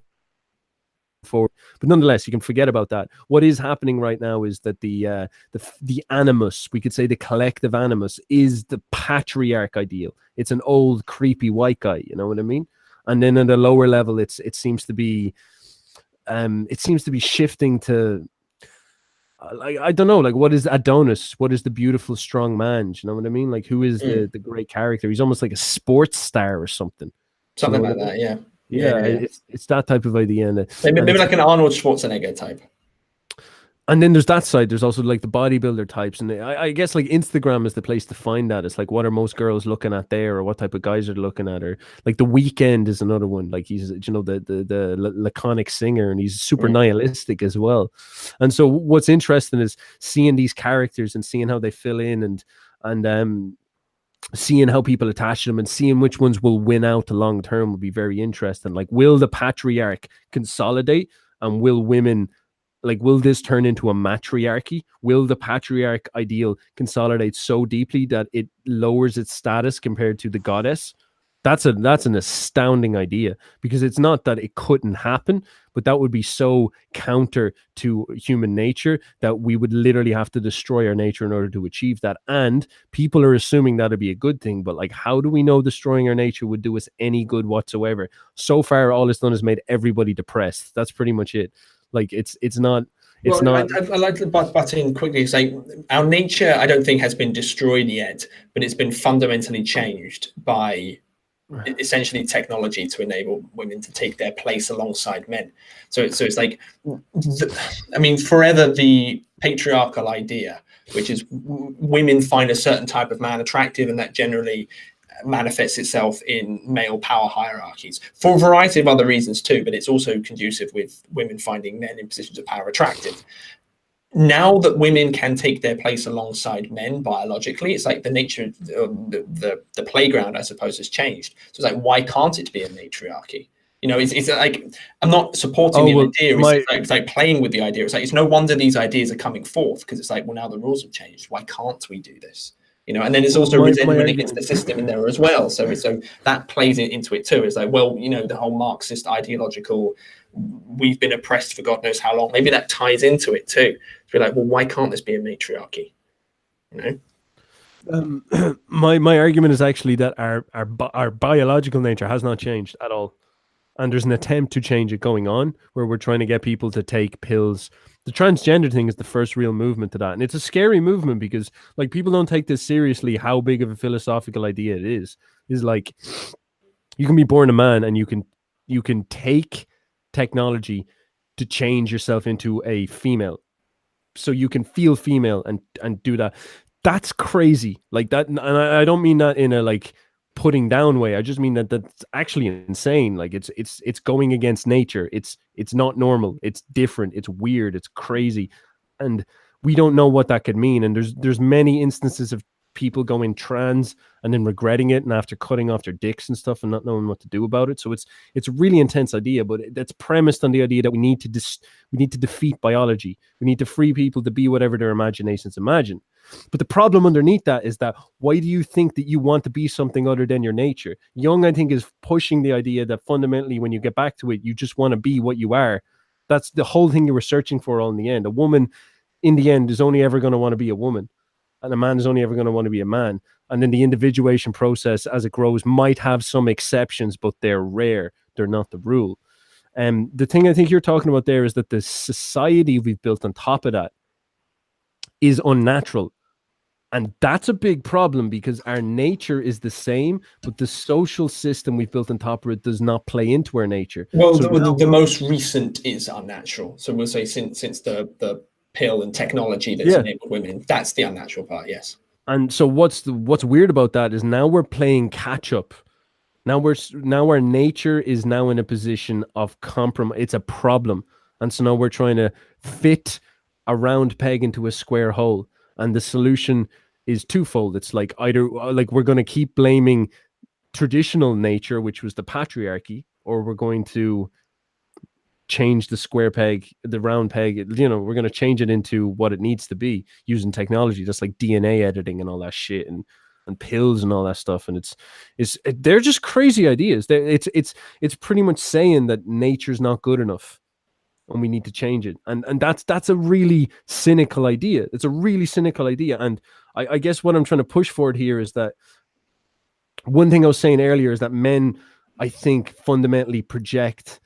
forward. But nonetheless, you can forget about that. What is happening right now is that the uh, the the animus, we could say the collective animus, is the patriarch ideal. It's an old creepy white guy. You know what I mean? And then at a lower level, it's it seems to be, um, it seems to be shifting to. uh, Like I don't know, like what is Adonis? What is the beautiful strong man? Do you know what I mean? Like who is the the great character? He's almost like a sports star or something. Something know like I that, yeah. Yeah, it's it's that type of idea, and, Maybe, maybe like an Arnold Schwarzenegger type. and then there's that side. There's also like the bodybuilder types, and I, I guess like Instagram is the place to find that. It's like what are most girls looking at there, or what type of guys are looking at, or like the Weeknd is another one. Like he's you know the the the laconic singer, and he's super Mm. nihilistic as well. And so what's interesting is seeing these characters and seeing how they fill in, and and um seeing how people attach them and seeing which ones will win out long term will be very interesting. Like, will the patriarch consolidate and will women like will this turn into a matriarchy? Will the patriarch ideal consolidate so deeply that it lowers its status compared to the goddess? That's a that's an astounding idea because it's not that it couldn't happen, but that would be so counter to human nature that we would literally have to destroy our nature in order to achieve that. And people are assuming that'd be a good thing, but like, how do we know destroying our nature would do us any good whatsoever? So far, all it's done is made everybody depressed. That's pretty much it. Like, it's it's not it's well, not. I, I, like to butt, butt in quickly. Say our nature, I don't think has been destroyed yet, but it's been fundamentally changed by e- essentially technology to enable women to take their place alongside men. So, it's- so it's like, mm-hmm. the, I mean, forever the patriarchal idea, which is women find a certain type of man attractive, and that generally uh, manifests itself in male power hierarchies for a variety of other reasons too. But it's also conducive with women finding men in positions of power attractive now that women can take their place alongside men biologically, it's like the nature, of the, the, the, the playground, I suppose, has changed. So it's like, why can't it be a matriarchy? You know, it's, it's like, I'm not supporting Oh, the well, idea. It's, my- like, it's like playing with the idea. It's like, it's no wonder these ideas are coming forth because it's like, well, now the rules have changed. Why can't we do this? You know, and then there's also My- my against the system in there as well. So, so that plays into it too. It's like, well, you know, the whole Marxist ideological, we've been oppressed for God knows how long. Maybe that ties into it too. To be like, well, why can't this be a matriarchy? You know, Um, my my argument is actually that our our our biological nature has not changed at all, and there's an attempt to change it going on where we're trying to get people to take pills. The transgender thing is the first real movement to that, and it's a scary movement because like people don't take this seriously. How big of a philosophical idea it is is like you can be born a man and you can you can take technology to change yourself into a female. So you can feel female and and do that. That's crazy. Like that and I, don't mean that in a like putting down way. I just mean that that's actually insane. Like it's it's it's going against nature. It's it's not normal. It's different. It's weird. It's crazy. And we don't know what that could mean. And there's there's many instances of people going trans and then regretting it and after cutting off their dicks and stuff and not knowing what to do about it. So it's it's a really intense idea but that's premised on the idea that we need to dis- we need to defeat biology. We need to free people to be whatever their imaginations imagine. But the problem underneath that is that why do you think that you want to be something other than your nature? Jung i think is pushing the idea that fundamentally when you get back to it you just want to be what you are. That's the whole thing you were searching for all in the end. A woman in the end is only ever going to want to be a woman and a man is only ever going to want to be a man. And then the individuation process as it grows might have some exceptions but they're rare. They're not the rule. And the thing i think you're talking about there is that the society we've built on top of that is unnatural. And that's a big problem because our nature is the same but the social system we've built on top of it does not play into our nature. Well, So the, now- the most recent is unnatural. So we'll say since since the the pill and technology that's Yeah. enabled women, that's the unnatural part. Yes. and so what's the, what's weird about that is now we're playing catch up now we're now our nature is now in a position of compromise it's a problem and so now we're trying to fit a round peg into a square hole and the solution is twofold it's like either like we're going to keep blaming traditional nature which was the patriarchy or we're going to change the square peg the round peg you know we're going to change it into what it needs to be using technology just like dna editing and all that shit and and pills and all that stuff and it's it's it- they're just crazy ideas they it's it's it's pretty much saying that nature's not good enough and we need to change it. And and that's that's a really cynical idea. It's a really cynical idea. And I, I guess what I'm trying to push forward here is that one thing I was saying earlier is that men, I think, fundamentally project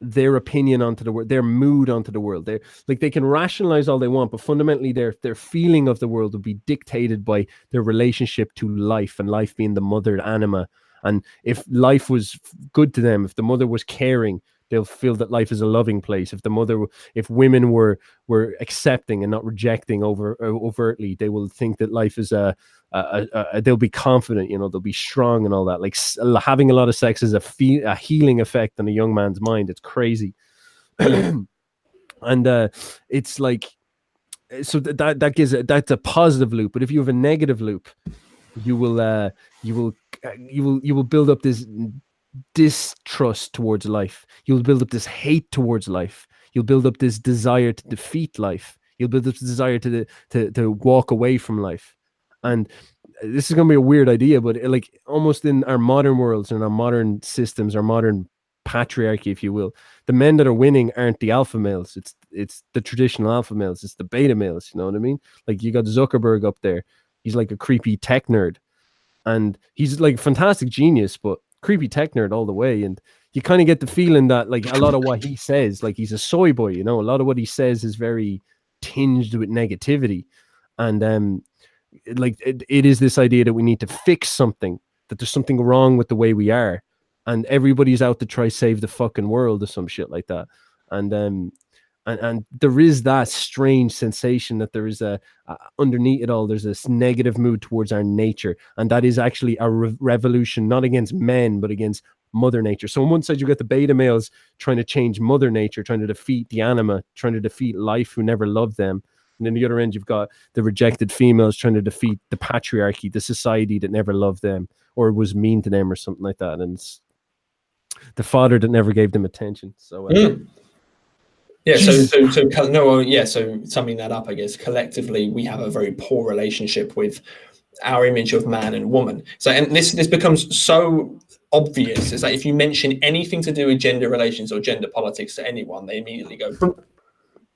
their opinion onto the world, their mood onto the world. They like they can rationalize all they want, but fundamentally their their feeling of the world will be dictated by their relationship to life and life being the mother anima. And if life was good to them, if the mother was caring, they'll feel that life is a loving place if the mother if women were were accepting and not rejecting over overtly they will think that life is a, a, a, a they'll be confident you know they'll be strong and all that like having a lot of sex is a, a healing effect on a young man's mind it's crazy and uh it's like so that that gives that's a positive loop but if you have a negative loop you will uh you will uh, you will you will build up this distrust towards life. You'll build up this hate towards life. You'll build up this desire to defeat life. You'll build up this desire to to to walk away from life. And this is going to be a weird idea, but like almost in our modern worlds and our modern systems, our modern patriarchy, if you will, the men that are winning aren't the alpha males. It's it's the traditional alpha males. It's the beta males. You know what I mean? Like you got Zuckerberg up there. He's like a creepy tech nerd, and he's like fantastic genius, but creepy tech nerd all the way. And you kind of get the feeling that like a lot of what he says, like he's a soy boy, you know, a lot of what he says is very tinged with negativity. And um like it, it is this idea that we need to fix something, that there's something wrong with the way we are. And everybody's out to try save the fucking world or some shit like that. And um and, and there is that strange sensation that there is a, a, underneath it all there's this negative mood towards our nature and that is actually a re- revolution not against men but against mother nature so on one side you got the beta males trying to change mother nature trying to defeat the anima trying to defeat life who never loved them and then the other end you've got the rejected females trying to defeat the patriarchy the society that never loved them or was mean to them or something like that and the father that never gave them attention so uh, mm. Yeah, so so so no, yeah. So summing that up, I guess collectively we have a very poor relationship with our image of man and woman. So and this this becomes so obvious. It's like if you mention anything to do with gender relations or gender politics to anyone, they immediately go.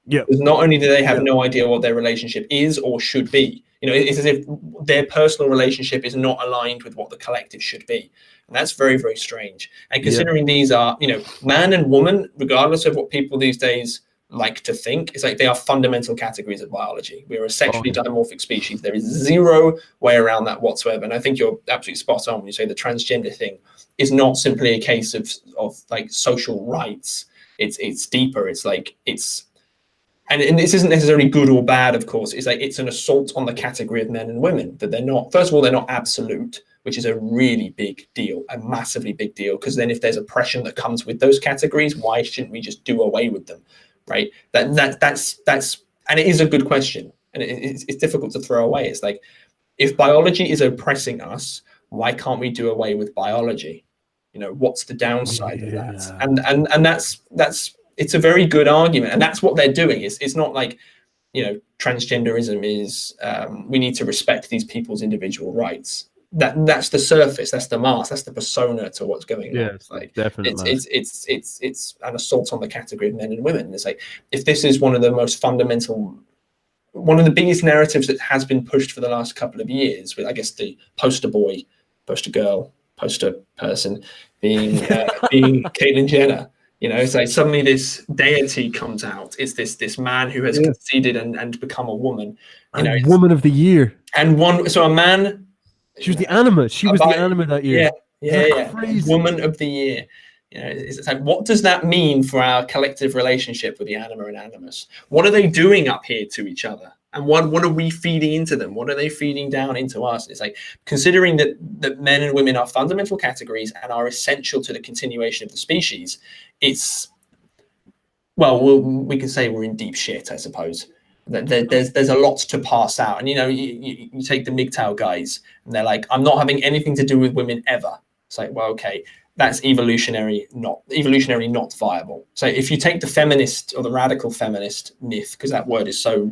Yeah. Because not only do they have yeah. no idea what their relationship is or should be, you know, it's as if their personal relationship is not aligned with what the collective should be. And that's very, very strange. And considering yeah. these are, you know, man and woman, regardless of what people these days like to think, it's like they are fundamental categories of biology. We are a sexually oh. dimorphic species. There is zero way around that whatsoever. And I think you're absolutely spot on when you say the transgender thing is not simply a case of of like social rights. It's it's deeper. It's like it's and, and this isn't necessarily good or bad, of course. It's like it's an assault on the category of men and women that they're not. First of all, they're not absolute which is a really big deal, a massively big deal. Because then, if there's oppression that comes with those categories, why shouldn't we just do away with them, right? That that that's that's and it is a good question, and it, it's, it's difficult to throw away. It's like if biology is oppressing us, why can't we do away with biology? You know, what's the downside yeah. of that? And and and that's that's it's a very good argument, and that's what they're doing. It's it's not like you know transgenderism is um, we need to respect these people's individual rights that that's the surface, that's the mask, that's the persona to what's going on. It's like definitely, it's, it's it's it's it's an assault on the category of men and women. It's like if this is one of the most fundamental, one of the biggest narratives that has been pushed for the last couple of years, with I guess the poster boy, poster girl, poster person being uh, being Caitlyn Jenner. You know, it's like suddenly this deity comes out. It's this this man who has yeah. conceded and, and become a woman. You and know, woman of the year. And one so a man she was the anima. She was the anima that year. Yeah, yeah, yeah. Woman of the year. You know, it's like, what does that mean for our collective relationship with the anima and animus? What are they doing up here to each other? And what what are we feeding into them? What are they feeding down into us? It's like considering that that men and women are fundamental categories and are essential to the continuation of the species. It's well, we'll we can say we're in deep shit, I suppose. There, there's there's a lot to pass out. And you know you, you, you, take the MGTOW guys and they're like i'm not having anything to do with women ever. It's like well okay that's evolutionary not evolutionary not viable. So if you take the feminist or the radical feminist myth because that word is so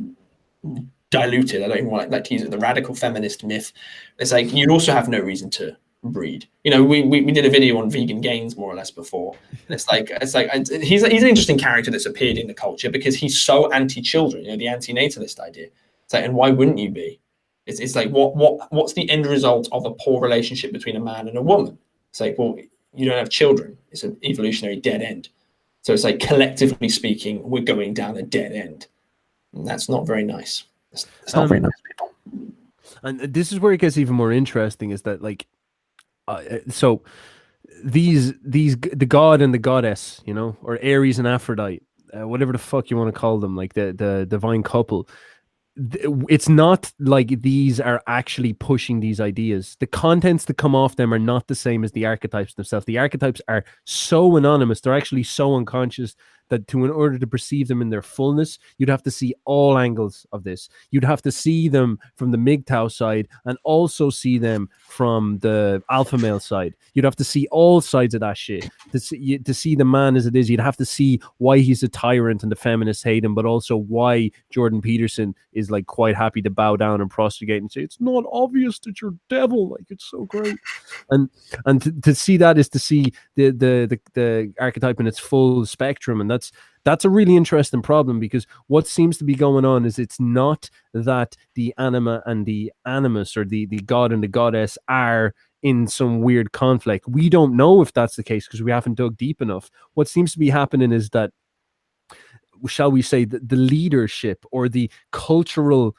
diluted i don't even want like to use it the radical feminist myth it's like you'd also have no reason to breed. You know, we, we, we did a video on vegan gains more or less before. And it's like it's like he's he's an interesting character that's appeared in the culture because he's so anti-children. You know, the anti-natalist idea. It's like, and why wouldn't you be? It's, it's like what what what's the end result of a poor relationship between a man and a woman? It's like, well, you don't have children. It's an evolutionary dead end. So it's like collectively speaking, we're going down a dead end. And that's not very nice. It's, it's not um, very nice, people. And this is where it gets even more interesting is that like uh, uh, so these these the god and the goddess, you know, or Ares and Aphrodite, uh, whatever the fuck you want to call them, like the the divine couple, it's not like these are actually pushing these ideas. The contents that come off them are not the same as the archetypes themselves. The archetypes are so anonymous, they're actually so unconscious that to in order to perceive them in their fullness, you'd have to see all angles of this. You'd have to see them from the MGTOW side and also see them from the alpha male side. You'd have to see all sides of that shit to see to see the man as it is. You'd have to see why he's a tyrant and the feminists hate him, but also why Jordan Peterson is like quite happy to bow down and prostrate and say it's not obvious that you're devil. Like it's so great, and and to, to see that is to see the the the, the archetype in its full spectrum, and that that's that's a really interesting problem because what seems to be going on is it's not that the anima and the animus or the the god and the goddess are in some weird conflict. We don't know if that's the case because we haven't dug deep enough. What seems to be happening is that shall we say the, the leadership or the cultural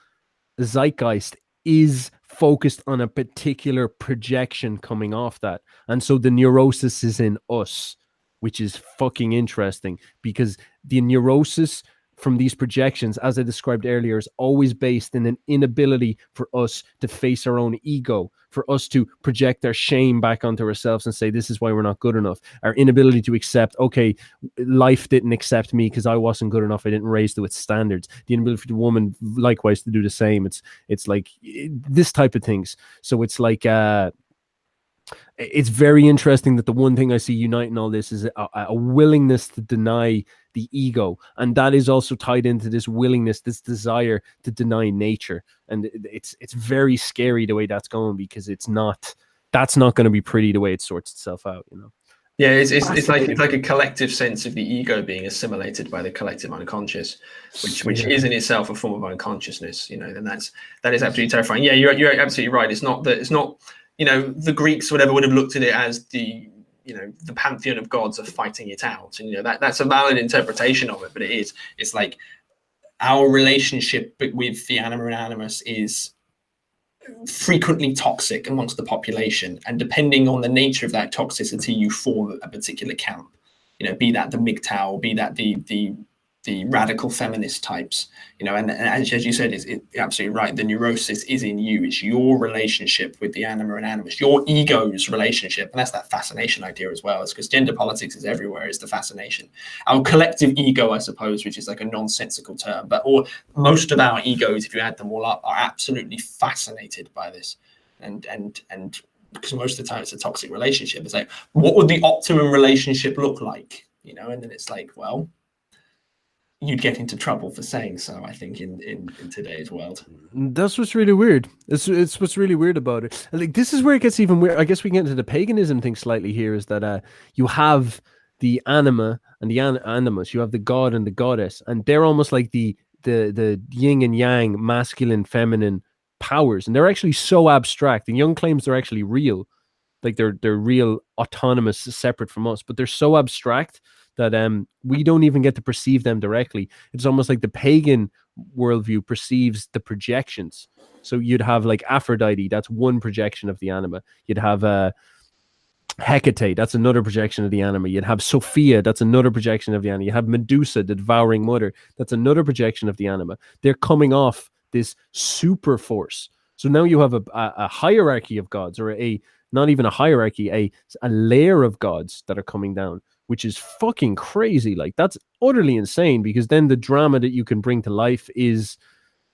zeitgeist is focused on a particular projection coming off that. And so the neurosis is in us which is fucking interesting because the neurosis from these projections, as I described earlier, is always based in an inability for us to face our own ego, for us to project our shame back onto ourselves and say, This is why we're not good enough. Our inability to accept, okay, life didn't accept me because I wasn't good enough. I didn't raise to its standards. The inability for the woman, likewise, to do the same. It's it's like this type of things. So it's like uh it's very interesting that the one thing I see uniting all this is a, a, willingness to deny the ego, and that is also tied into this willingness, this desire to deny nature, and it's it's very scary the way that's going because it's not that's not going to be pretty the way it sorts itself out, you know. Yeah, it's, it's, it's like it's like a collective sense of the ego being assimilated by the collective unconscious, which which is in itself a form of unconsciousness, you know. And that's that is absolutely terrifying. Yeah, you're you're absolutely right. It's not that it's not you know the Greeks whatever would have looked at it as the you know the pantheon of gods are fighting it out, and you know that that's a valid interpretation of it. But it is it's like our relationship with the anima and animus is frequently toxic amongst the population and depending on the nature of that toxicity you form a particular camp you know be that the MGTOW be that the the the mm. radical feminist types, you know, and, and as, as, you said, it's it, absolutely right. The neurosis is in you. It's your relationship with the anima and animus, your ego's relationship, and that's that fascination idea as well. It's because gender politics is everywhere. Is the fascination our collective ego, I suppose, which is like a nonsensical term, but or most of our egos, if you add them all up, are absolutely fascinated by this, and and and because most of the time it's a toxic relationship. It's like, what would the optimum relationship look like? You know, and then it's like, well, you'd get into trouble for saying so i think in, in in today's world. That's what's really weird. It's it's what's really weird about it. Like this is where it gets even weird. I guess we get into the paganism thing slightly here is that uh you have the anima and the an- animus. You have the god and the goddess and they're almost like the the the yin and yang masculine feminine powers. And they're actually so abstract. And Jung claims they're actually real. Like they're they're real autonomous separate from us but they're so abstract that um we don't even get to perceive them directly. It's almost like the pagan worldview perceives the projections. So you'd have like Aphrodite, that's one projection of the anima. You'd have uh Hecate, that's another projection of the anima. You'd have Sophia, that's another projection of the anima. You have Medusa, the devouring mother, that's another projection of the anima. They're coming off this super force. So now you have a, a, a hierarchy of gods, or a not even a hierarchy, a, a layer of gods that are coming down which is fucking crazy. Like that's utterly insane because then the drama that you can bring to life is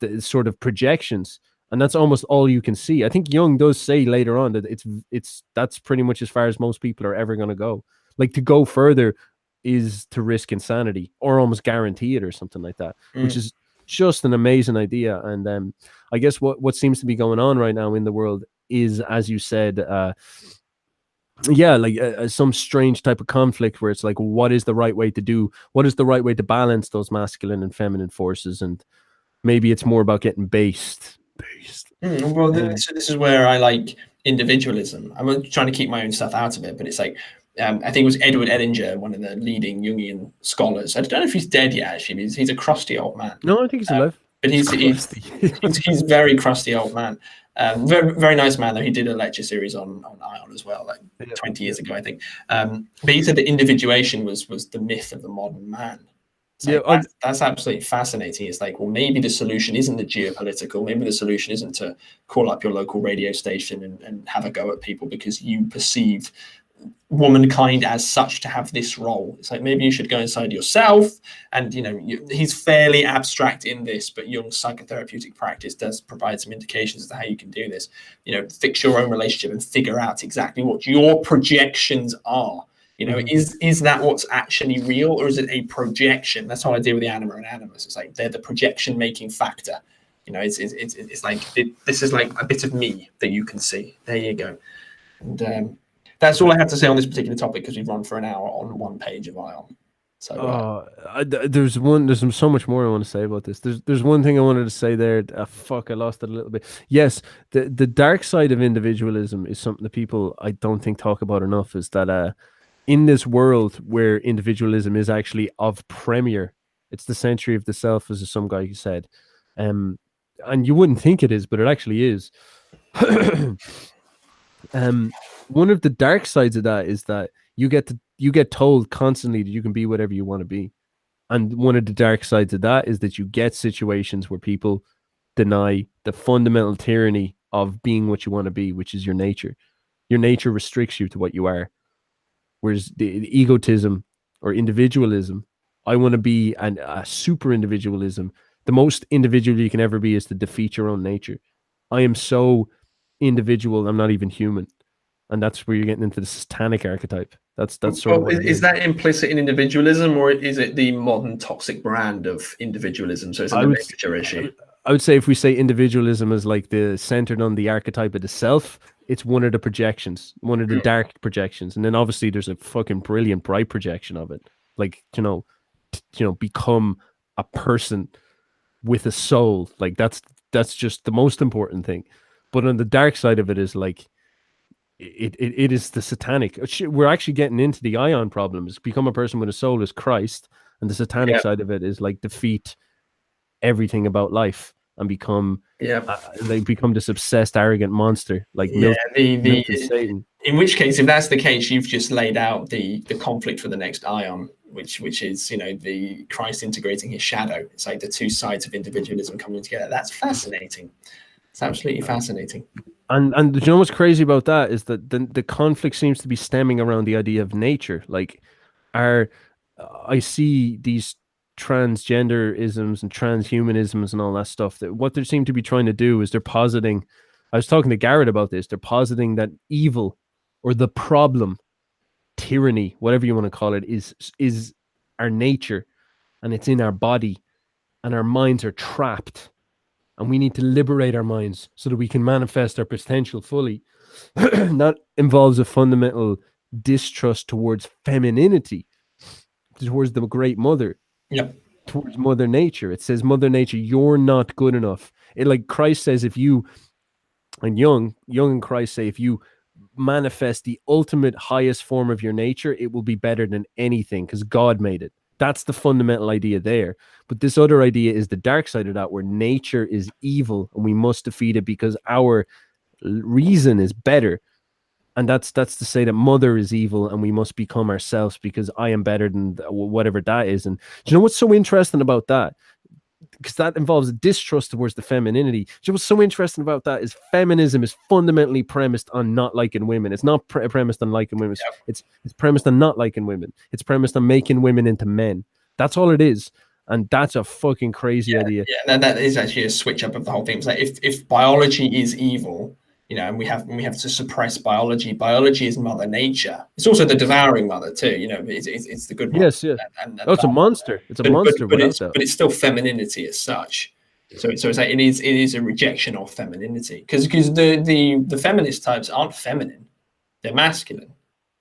the sort of projections and that's almost all you can see. I think Jung does say later on that it's it's that's pretty much as far as most people are ever going to go. Like to go further is to risk insanity or almost guarantee it or something like that, mm. which is just an amazing idea. And um, I guess what what seems to be going on right now in the world is, as you said, uh, yeah like uh, uh, some strange type of conflict where it's like what is the right way to do what is the right way to balance those masculine and feminine forces and maybe it's more about getting based based Mm, well, this, this is where I like individualism. I'm trying to keep my own stuff out of it, but it's like um, I think it was Edward Edinger, one of the leading Jungian scholars. I don't know if he's dead yet. Actually, he's, he's a crusty old man. no i think he's Uh, alive But he's he's, he's, he's very crusty old man. Um, very very nice man though. He did a lecture series on on Aion as well, like Yeah. 20 years ago, I think. Um, but he said that individuation was was the myth of the modern man. It's Yeah, that's, that's absolutely fascinating. It's like, well, maybe the solution isn't the geopolitical. Maybe the solution isn't to call up your local radio station and, and have a go at people because you perceive womankind as such to have this role. It's like maybe you should go inside yourself. And you know, you, he's fairly abstract in this, but Jung's psychotherapeutic practice does provide some indications as to how you can do this. You know, fix your own relationship and figure out exactly what your projections are. You know, Mhm. is is that what's actually real, or is it a projection? That's how I deal with the anima and animus. It's like they're the projection making factor. You know, it's it's it's, it's like it, this is like a bit of me that you can see. There you go. And um, that's all I have to say on this particular topic because we've run for an hour on one page of Aion. So uh, Oh, I, there's one. There's so much more I want to say about this. There's there's one thing I wanted to say there. Uh, fuck, I lost it a little bit. Yes, the the dark side of individualism is something that people I don't think talk about enough. Is that uh, in this world where individualism is actually of premier, it's the century of the self, as some guy who said. Um, and you wouldn't think it is, but it actually is. um, one of the dark sides of that is that you get to you get told constantly that you can be whatever you want to be. And one of the dark sides of that is that you get situations where people deny the fundamental tyranny of being what you want to be, which is your nature. Your nature restricts you to what you are. Whereas the, the egotism or individualism, I want to be an, a super individualism. The most individual you can ever be is to defeat your own nature. I am so individual, I'm not even human. And that's where you're getting into the satanic archetype. That's that's sort of well, what is, is that implicit in individualism, or is it the modern toxic brand of individualism? So it's a literature issue. I would say if we say individualism is like the centered on the archetype of the self, it's one of the projections, one of the Yeah. dark projections, and then obviously there's a fucking brilliant bright projection of it, like you know, t- you know, become a person with a soul. Like that's that's just the most important thing. But on the dark side of it is like it it, it is the satanic. uh, We're actually getting into the Aion problems. Become a person with a soul is Christ, and the satanic Yeah. side of it is like defeat everything about life and become Yeah, uh, they become this obsessed arrogant monster like yeah. Milton, The the Milton Satan. in which case, if that's the case, you've just laid out the the conflict for the next aeon, which which is you know the Christ integrating his shadow. It's like the two sides of individualism coming together. That's fascinating. It's absolutely fascinating. And and you know what's crazy about that is that the the conflict seems to be stemming around the idea of nature. Like, are uh, I see these transgenderisms and transhumanisms and all that stuff. That what they seem to be trying to do is they're positing. I was talking to Garrett about this. They're positing that evil or the problem, tyranny, whatever you want to call it, is is our nature, and it's in our body, and our minds are trapped and we need to liberate our minds so that we can manifest our potential fully. that involves a fundamental distrust towards femininity, towards the great mother, Yep. towards Mother Nature. It says, Mother Nature, you're not good enough. It like Christ says, if you and Jung, Jung and Christ say, if you manifest the ultimate highest form of your nature, it will be better than anything because God made it. That's the fundamental idea there. But this other idea is the dark side of that, where nature is evil and we must defeat it because our reason is better. And that's that's to say that mother is evil and we must become ourselves because I am better than whatever that is. And do you know what's so interesting about that? Because that involves a distrust towards the femininity. Know what's so interesting about that is feminism is fundamentally premised on not liking women. It's not pre- premised on liking women. It's, it's it's premised on not liking women. It's premised on making women into men. That's all it is. And that's a fucking crazy idea. Yeah, that, that is actually a switch up of the whole thing. It's like if, if biology is evil, you know, and we have we have to suppress biology. Biology is mother nature. It's also the devouring mother too. You know, it's, it's, it's the good one. Yes, yes. And, and Oh, it's a monster. It's a but, monster but, but it's but it's still femininity as such. So, so it's like it is it is a rejection of femininity because because the the the feminist types aren't feminine, they're masculine.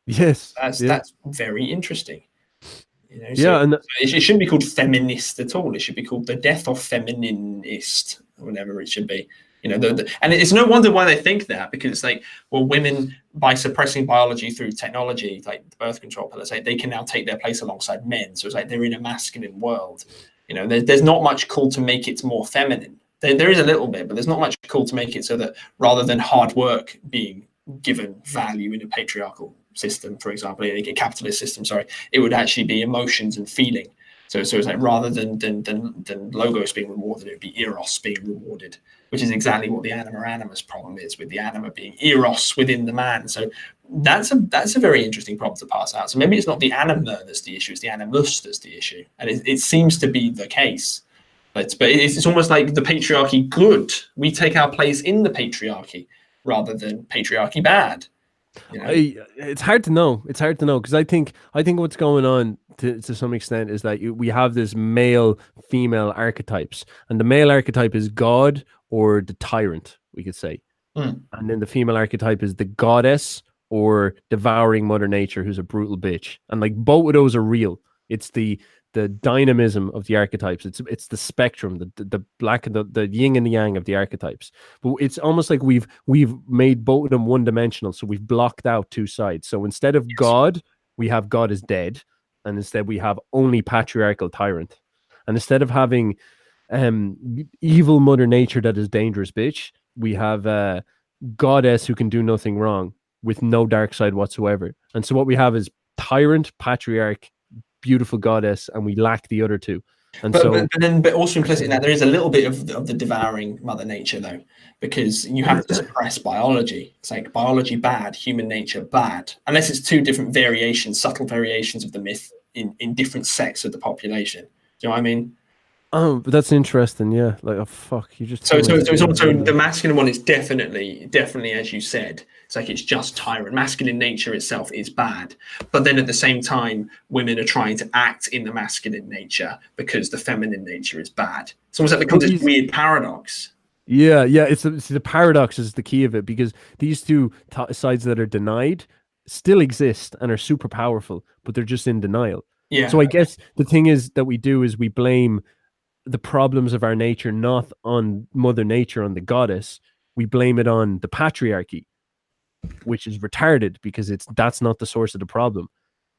Yes. That's yeah. that's very interesting. You know, yeah, so and it, it shouldn't be called feminist at all. It should be called the death of femininist, whatever it should be. You know, the, mm-hmm. the, and it's no wonder why they think that because it's like, well, women by suppressing biology through technology, like the birth control pill, like they can now take their place alongside men. So it's like they're in a masculine world. You know, there, there's not much call to make it more feminine. There, there is a little bit, but there's not much call to make it so that rather than hard work being given value in a patriarchal system, for example, in a capitalist system, sorry, it would actually be emotions and feeling. So, so it's like rather than than than, than logos being rewarded, it would be eros being rewarded, which is exactly what the anima animus problem is, with the anima being eros within the man. So that's a that's a very interesting problem to pass out. So maybe it's not the anima that's the issue; it's the animus that's the issue, and it, it seems to be the case. But but it's, it's almost like the patriarchy good. We take our place in the patriarchy rather than patriarchy bad. You know? I, it's hard to know. It's hard to know because I think I think what's going on to, to some extent is that you, we have this male female archetypes, and the male archetype is God or the tyrant, we could say, Mm. and then the female archetype is the goddess or devouring Mother Nature, who's a brutal bitch, and like both of those are real. It's the the dynamism of the archetypes. It's it's the spectrum, the the, black and the, the yin and the yang of the archetypes. But it's almost like we've we've made both of them one dimensional. So we've blocked out two sides. So instead of Yes. God, we have God is dead, and instead we have only patriarchal tyrant. And instead of having um evil mother nature that is dangerous bitch, we have a goddess who can do nothing wrong with no dark side whatsoever. And so what we have is tyrant, patriarch, beautiful goddess, and we lack the other two. And But, so but, but then, but also implicit in that, there is a little bit of, of the devouring mother nature, though, because you have to suppress biology. It's like biology bad, human nature bad, unless it's two different variations, subtle variations of the myth in, in different sects of the population. Do you know what I mean? Oh, but that's interesting. Yeah, like oh fuck, you just So, so, so it's also the masculine one is definitely, definitely, as you said, it's like it's just tyrant. Masculine nature itself is bad, but then at the same time, women are trying to act in the masculine nature because the feminine nature is bad. It's almost like it becomes this these- weird paradox. Yeah, yeah. It's the, the paradox is the key of it because these two t- sides that are denied still exist and are super powerful, but they're just in denial. Yeah. So I guess the thing is that we do is we blame the problems of our nature not on Mother Nature, on the goddess. We blame it on the patriarchy, which is retarded because it's that's not the source of the problem.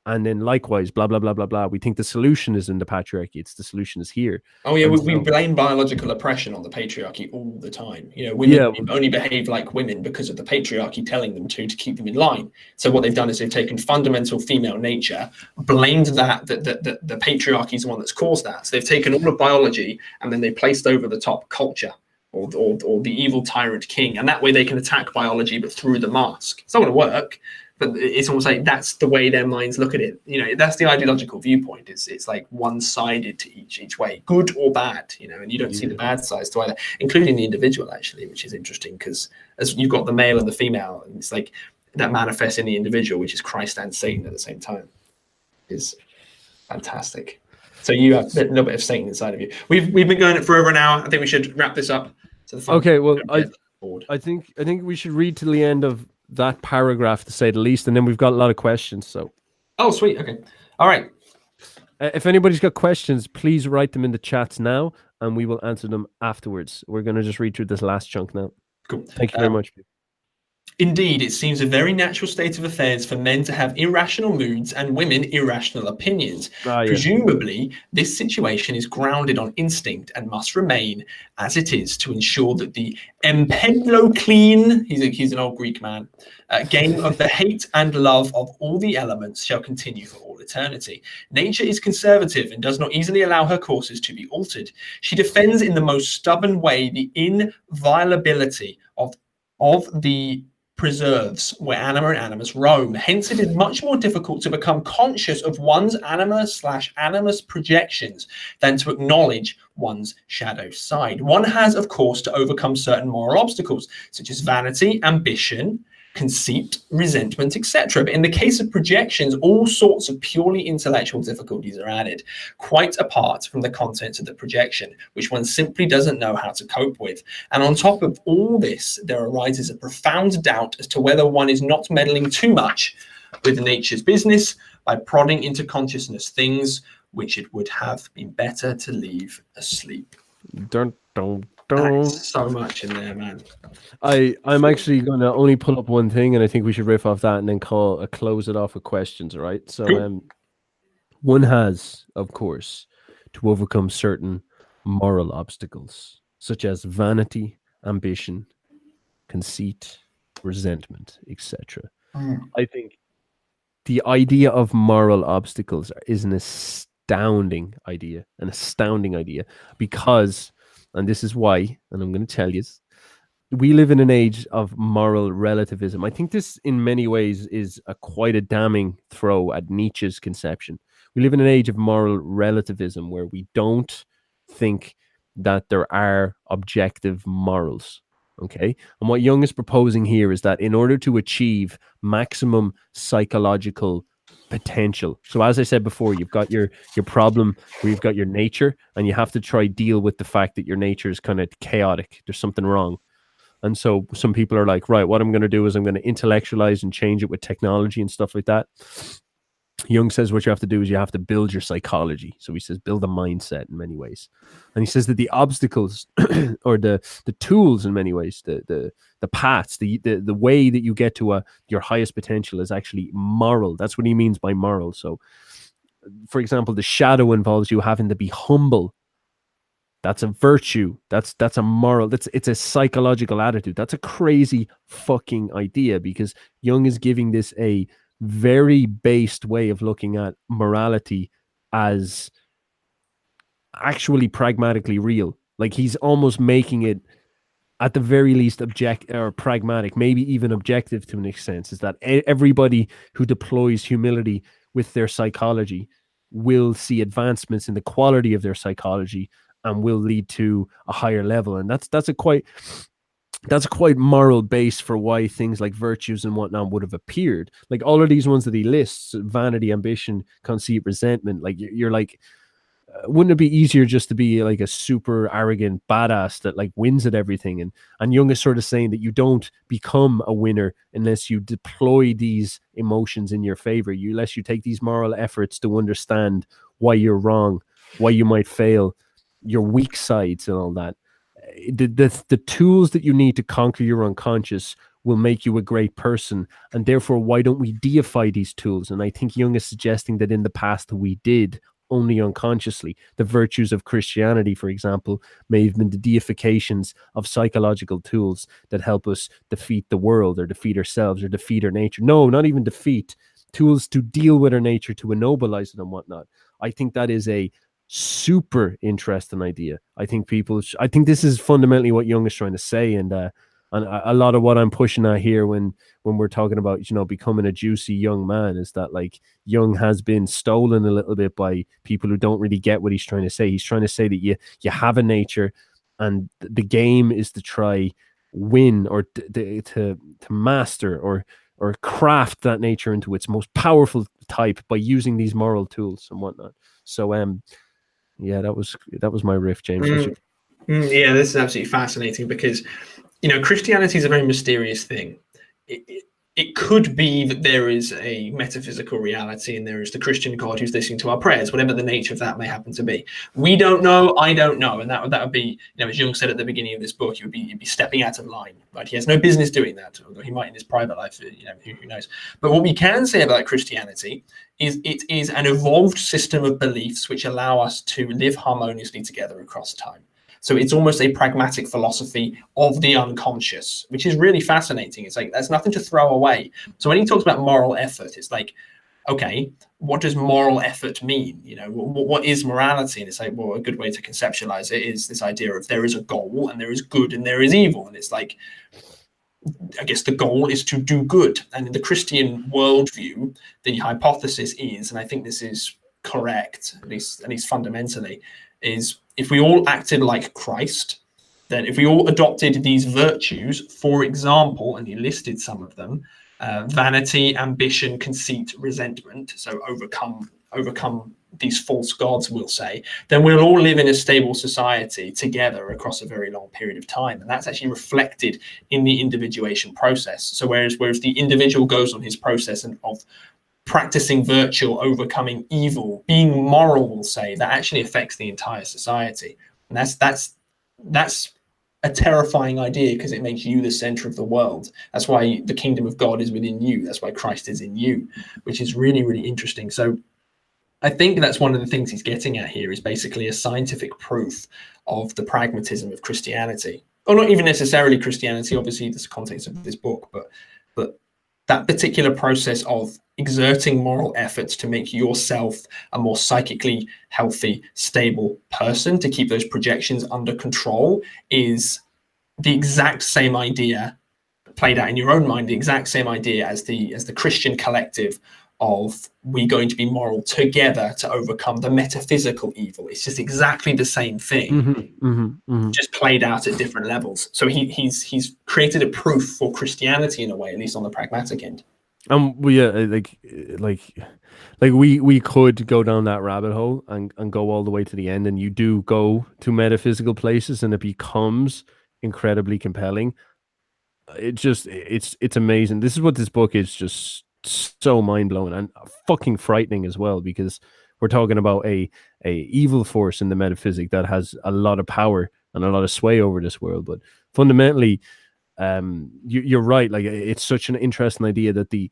And then likewise, blah blah blah blah blah. We think the solution is in the patriarchy. It's the solution is here. Oh yeah, we, And we blame biological oppression on the patriarchy all the time. You know, women Yeah. only behave like women because of the patriarchy telling them to to keep them in line. So what they've done is they've taken fundamental female nature, blamed that that, that, that the patriarchy is the one that's caused that. So they've taken all of biology and then they placed over the top culture. Or, or, or the evil tyrant king, and that way they can attack biology, but through the mask. It's not going to work, but it's almost like that's the way their minds look at it. You know, that's the ideological viewpoint. It's it's like one sided to each each way, good or bad. You know, and you don't see the bad sides to either, including the individual actually, which is interesting because as you've got the male and the female, and it's like that manifests in the individual, which is Christ and Satan at the same time, is fantastic. So you have a little bit of Satan inside of you. We've we've been going it for over an hour. I think we should wrap this up. To the Okay, well, I board. I think I think we should read to the end of that paragraph to say the least, and then we've got a lot of questions. So Oh, sweet. Okay. All right. uh, if anybody's got questions, please write them in the chats now, and we will answer them afterwards. We're gonna just read through this last chunk now. Cool. Thank you very Um, much. Indeed, it seems a very natural state of affairs for men to have irrational moods and women irrational opinions. Ah, yeah. Presumably, this situation is grounded on instinct and must remain as it is to ensure that the empedoclean, he's, a, he's an old Greek man, uh, game of the hate and love of all the elements shall continue for all eternity. Nature is conservative and does not easily allow her courses to be altered. She defends in the most stubborn way the inviolability of, of the preserves where anima and animus roam. Hence, it is much more difficult to become conscious of one's anima slash animus projections than to acknowledge one's shadow side. One has, of course, to overcome certain moral obstacles, such as vanity, ambition, conceit, resentment, etc. But in the case of projections, all sorts of purely intellectual difficulties are added, quite apart from the contents of the projection, which one simply doesn't know how to cope with. And on top of all this, there arises a profound doubt as to whether one is not meddling too much with nature's business by prodding into consciousness things which it would have been better to leave asleep. Dun. That's so much in there, man. I I'm actually going to only pull up one thing, and I think we should riff off that and then call uh, close it off with questions. All right. So um, one has, of course, to overcome certain moral obstacles such as vanity, ambition, conceit, resentment, etc. Mm. I think the idea of moral obstacles is an astounding idea, an astounding idea, because, and this is why, and I'm going to tell you, we live in an age of moral relativism. I think this, in many ways, is a quite a damning throw at Nietzsche's conception. We live in an age of moral relativism where we don't think that there are objective morals. Okay. And what Jung is proposing here is that in order to achieve maximum psychological potential. So as I said before, you've got your your problem where you've got your nature and you have to try deal with the fact that your nature is kind of chaotic. There's something wrong. And so some people are like, right, what I'm going to do is I'm going to intellectualize and change it with technology and stuff like that. Jung says what you have to do is you have to build your psychology. So he says build a mindset in many ways. And he says that the obstacles or the the tools in many ways, the the the paths, the the, the way that you get to a your highest potential is actually moral. That's what he means by moral. So for example, the shadow involves you having to be humble. That's a virtue. That's that's a moral. That's it's a psychological attitude. That's a crazy fucking idea because Jung is giving this a very based way of looking at morality as actually pragmatically real. Like he's almost making it at the very least object or pragmatic, maybe even objective to an extent, is that everybody who deploys humility with their psychology will see advancements in the quality of their psychology and will lead to a higher level. And that's that's a quite that's quite moral base for why things like virtues and whatnot would have appeared. Like all of these ones that he lists, vanity, ambition, conceit, resentment, like you're, like uh, wouldn't it be easier just to be like a super arrogant badass that like wins at everything? And and Jung is sort of saying that you don't become a winner unless you deploy these emotions in your favor. You unless you take these moral efforts to understand why you're wrong why you might fail your weak sides and all that the, the the tools that you need to conquer your unconscious will make you a great person and therefore why don't we deify these tools and i think jung is suggesting that in the past we did only unconsciously. The virtues of Christianity, for example, may have been the deifications of psychological tools that help us defeat the world or defeat ourselves or defeat our nature. No, not even defeat, tools to deal with our nature, to ennobilize it and whatnot. I think that is a super interesting idea. I think people, sh- I think this is fundamentally what Jung is trying to say. And, uh, and a, lot of what I'm pushing at here when when we're talking about you know becoming a juicy young man is that like Jung has been stolen a little bit by people who don't really get what he's trying to say. He's trying to say that you you have a nature, and the game is to try win or t- t- to to master or or craft that nature into its most powerful type by using these moral tools and whatnot. So um, yeah, that was that was my riff, James. What's Mm, yeah, this is absolutely fascinating because, you know, Christianity is a very mysterious thing. It, it, it could be that there is a metaphysical reality and there is the Christian God who's listening to our prayers, whatever the nature of that may happen to be. We don't know. I don't know, and that would that would be, you know, as Jung said at the beginning of this book, he would be he'd be stepping out of line. Right? He has no business doing that, although he might in his private life. You know, who, who knows? But what we can say about Christianity is it is an evolved system of beliefs which allow us to live harmoniously together across time. So it's almost a pragmatic philosophy of the unconscious, which is really fascinating. It's like there's nothing to throw away. So when he talks about moral effort, it's like, okay, what does moral effort mean? You know, what, what is morality? And it's like, well, a good way to conceptualize it is this idea of there is a goal and there is good and there is evil. And it's like, I guess the goal is to do good. And in the Christian worldview, the hypothesis is, and I think this is correct, at least at least fundamentally, is if we all acted like Christ, then if we all adopted these virtues, for example, and he listed some of them, uh, vanity, ambition, conceit, resentment, so overcome overcome these false gods, we'll say, then we'll all live in a stable society together across a very long period of time. And that's actually reflected in the individuation process. So whereas whereas the individual goes on his process and of practicing virtue, overcoming evil, being moral, we'll say, that actually affects the entire society. And that's that's that's a terrifying idea because it makes you the center of the world. That's why the kingdom of God is within you. That's why Christ is in you, which is really, really interesting. So I think that's one of the things he's getting at here is basically a scientific proof of the pragmatism of Christianity. Or not even necessarily Christianity, obviously, this context of this book, but but that particular process of exerting moral efforts to make yourself a more psychically healthy, stable person, to keep those projections under control, is the exact same idea played out in your own mind, the exact same idea as the as the Christian collective of we going to be moral together to overcome the metaphysical evil. It's just exactly the same thing, Mm-hmm, mm-hmm, mm-hmm. just played out at different levels. So he, he's he's created a proof for Christianity in a way, at least on the pragmatic end. Um, well, yeah, uh, like, uh, like, like we we could go down that rabbit hole and and go all the way to the end, and you do go to metaphysical places, and it becomes incredibly compelling. It just, it's it's amazing. This is what this book is just so mind blowing and fucking frightening as well because we're talking about a a evil force in the metaphysic that has a lot of power and a lot of sway over this world. But fundamentally, um, you, you're right. Like it's such an interesting idea that the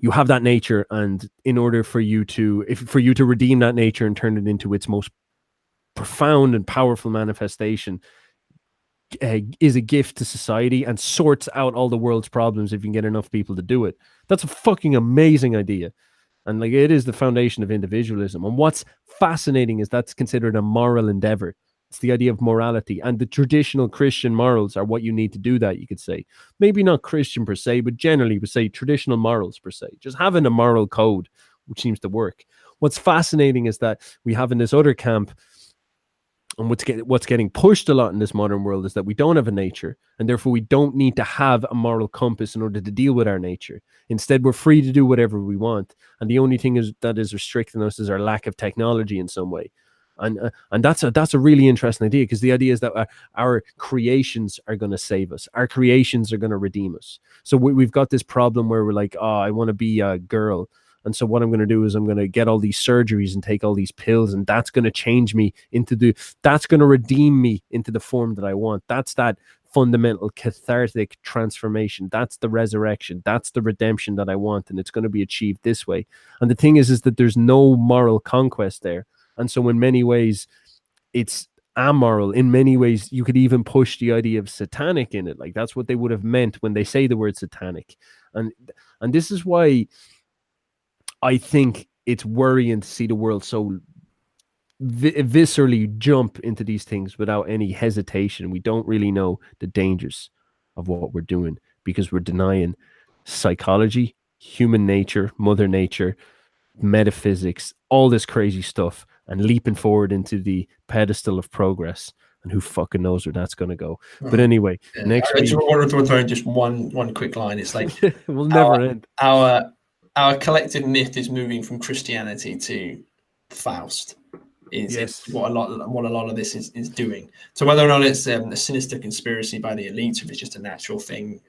you have that nature, and in order for you to if for you to redeem that nature and turn it into its most profound and powerful manifestation, uh, is a gift to society and sorts out all the world's problems if you can get enough people to do it. That's a fucking amazing idea. And like it is the foundation of individualism. And what's fascinating is that's considered a moral endeavor. It's the idea of morality. And the traditional Christian morals are what you need to do that, you could say. Maybe not Christian per se, but generally we say traditional morals per se. Just having a moral code, which seems to work. What's fascinating is that we have in this other camp and what's get, what's getting pushed a lot in this modern world is that we don't have a nature and therefore we don't need to have a moral compass in order to deal with our nature. Instead we're free to do whatever we want and the only thing is that is restricting us is our lack of technology in some way. And uh, and that's a that's a really interesting idea because the idea is that our, our creations are going to save us. Our creations are going to redeem us. So we, we've got this problem where we're like oh i want to be a girl and so what I'm going to do is I'm going to get all these surgeries and take all these pills, and that's going to change me into the that's going to redeem me into the form that I want. That's that fundamental cathartic transformation. That's the resurrection. That's the redemption that I want, and it's going to be achieved this way. And the thing is, is that there's no moral conquest there, and so in many ways, it's amoral in many ways you could even push the idea of satanic in it like that's what they would have meant when they say the word satanic and and this is why I think it's worrying to see the world so vi- viscerally jump into these things without any hesitation. We don't really know the dangers of what we're doing because we're denying psychology, human nature, mother nature, metaphysics, all this crazy stuff, and leaping forward into the pedestal of progress. And who fucking knows where that's going to go? Hmm. But anyway, Yeah, next I just week want to throw in just one one quick line. It's like we'll never our- end. our our collective myth is moving from Christianity to Faust. Is, Yes. is what a lot what a lot of this is, is doing. So whether or not it's um, a sinister conspiracy by the elites, or if it's just a natural thing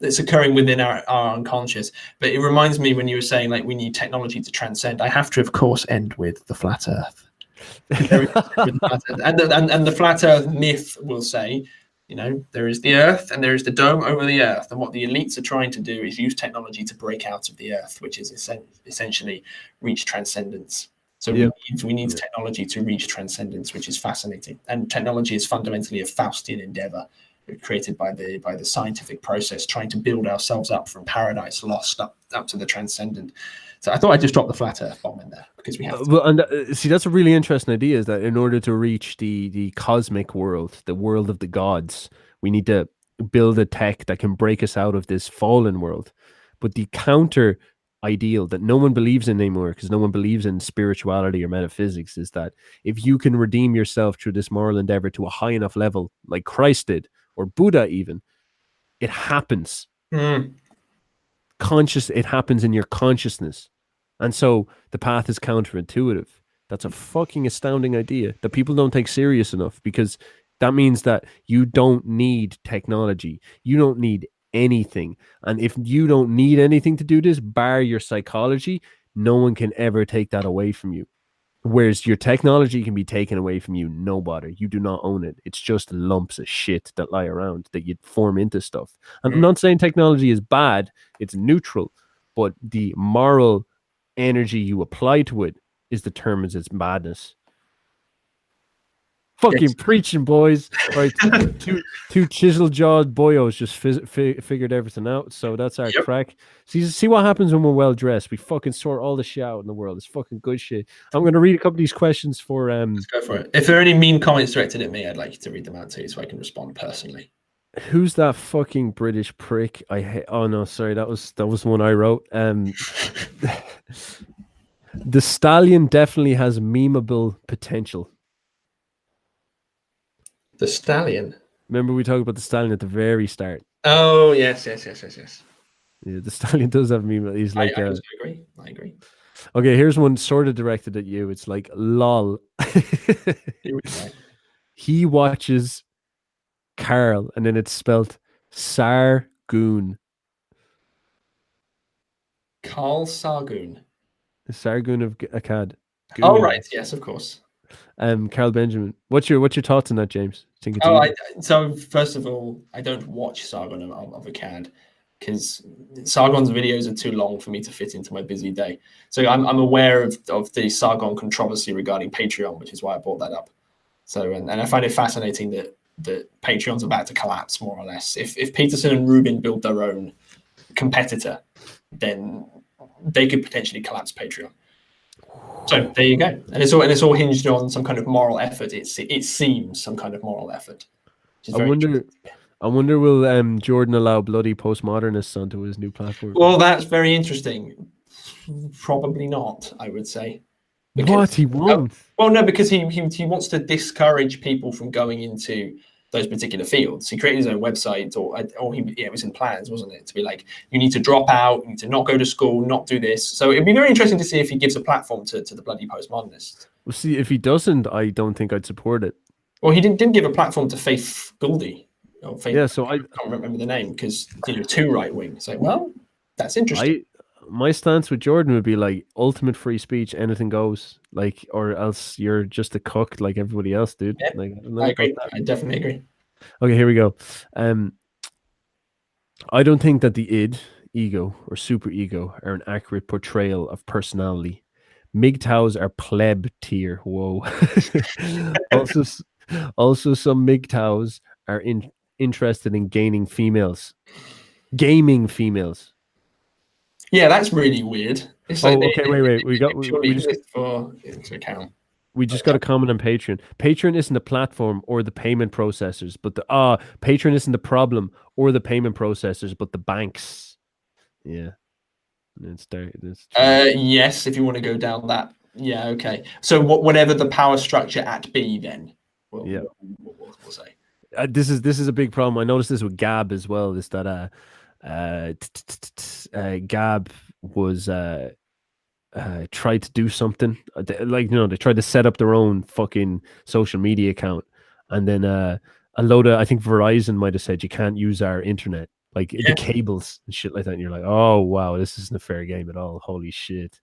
that's occurring within our, our unconscious. But it reminds me when you were saying like we need technology to transcend. I have to, of course, end with the flat Earth. With the flat Earth. and, the, and and the flat Earth myth will say, you know, there is the Earth and there is the dome over the Earth, and what the elites are trying to do is use technology to break out of the Earth, which is essen- essentially reach transcendence. So Yeah. we need, we need Yeah. technology to reach transcendence, which is fascinating. And technology is fundamentally a Faustian endeavor created by the by the scientific process, trying to build ourselves up from paradise lost up up to the transcendent. So I thought I'd just drop the flat Earth bomb in there because we have. Uh, To. Well, and uh, see, that's a really interesting idea. Is that in order to reach the the cosmic world, the world of the gods, we need to build a tech that can break us out of this fallen world. But the counter ideal that no one believes in anymore, because no one believes in spirituality or metaphysics, is that if you can redeem yourself through this moral endeavor to a high enough level, like Christ did, or Buddha even, it happens Mm, conscious it happens in your consciousness and so the path is counterintuitive that's a fucking astounding idea that people don't take serious enough because that means that you don't need technology you don't need anything. And if you don't need anything to do this, bar your psychology, no one can ever take that away from you. Whereas your technology can be taken away from you, no bother. You do not own it. It's just lumps of shit that lie around that you form into stuff. And I'm mm. not saying technology is bad, it's neutral, but the moral energy you apply to it is determines its madness. Fucking Yes. preaching, boys. Right, two two chisel jawed boyos just fi- fi- figured everything out. So that's our Yep. crack. See, see what happens when we're well dressed. We fucking sort all the shit out in the world. It's fucking good shit. I'm gonna read a couple of these questions for um Let's go for it. If there are any mean comments directed at me, I'd like you to read them out too, so I can respond personally. who's that fucking British prick? I hate. Oh no, sorry, that was that was one I wrote. Um, the stallion definitely has memeable potential. The stallion. Remember we talked about the stallion at the very start. Oh yes, yes, yes, yes, yes. Yeah, the stallion does have meme. He's like, I uh, also agree. I agree. okay, here's one sort of directed at you. It's like, lol. Here we go. he watches Carl, and then it's spelled Sargoon. Carl Sargoon. The Sargoon of Akkad. Oh right, yes, of course. Um, Carl Benjamin. What's your what's your thoughts on that, James? Oh. I, so first of all, I don't watch Sargon of, of Akkad because Sargon's videos are too long for me to fit into my busy day. So I'm, I'm aware of, of the Sargon controversy regarding Patreon, which is why I brought that up. So and, and I find it fascinating that that Patreon's about to collapse more or less. If if Peterson and Rubin build their own competitor, then they could potentially collapse Patreon. So there you go, and it's all and it's all hinged on some kind of moral effort. It's it seems some kind of moral effort. I wonder. I wonder will um Jordan allow bloody postmodernists onto his new platform? Well, that's very interesting. Probably not, I would say. Because- what he won't. Well, no, because he, he he wants to discourage people from going into those particular fields. He created his own website, or or he yeah, it was in plans, wasn't it, to be like you need to drop out, you need to not go to school, not do this. So it'd be very interesting to see if he gives a platform to, to the bloody postmodernists. Well, see, if he doesn't, I don't think I'd support it. Well, he didn't didn't give a platform to Faith Goldy. Or Faith, Yeah, so I, I can't remember the name because you know too right wing. It's like, well, that's interesting. I, my stance with Jordan would be like ultimate free speech, anything goes. Like, or else you're just a cook like everybody else, dude. Yeah, like, I I agree. I definitely agree. Okay, here we go. Um, I don't think that the id, ego, or super ego are an accurate portrayal of personality. MGTOWs are pleb tier. Whoa. also, also some MGTOWs are in, interested in gaining females, gaming females. Yeah, that's really weird. It's Oh, they- okay, they- wait, wait, they we got- we- we just- for to account. We just got a comment on Patreon. Patreon isn't the platform or the payment processors, but the ah, Patreon isn't the problem or the payment processors, but the banks. Yeah. It's there. It's. Uh, yes, if you want to go down that. Yeah, okay. So what, whatever the power structure at B, then. We'll, Yeah. We'll, we'll, uh, this is this is a big problem. I noticed this with Gab as well. Is that uh, uh, uh Gab was uh, uh tried to do something uh, like you know they tried to set up their own fucking social media account, and then uh a load of I think Verizon might have said you can't use our internet like Yeah. the cables and shit like that. And you're like, oh wow, this isn't a fair game at all. Holy shit.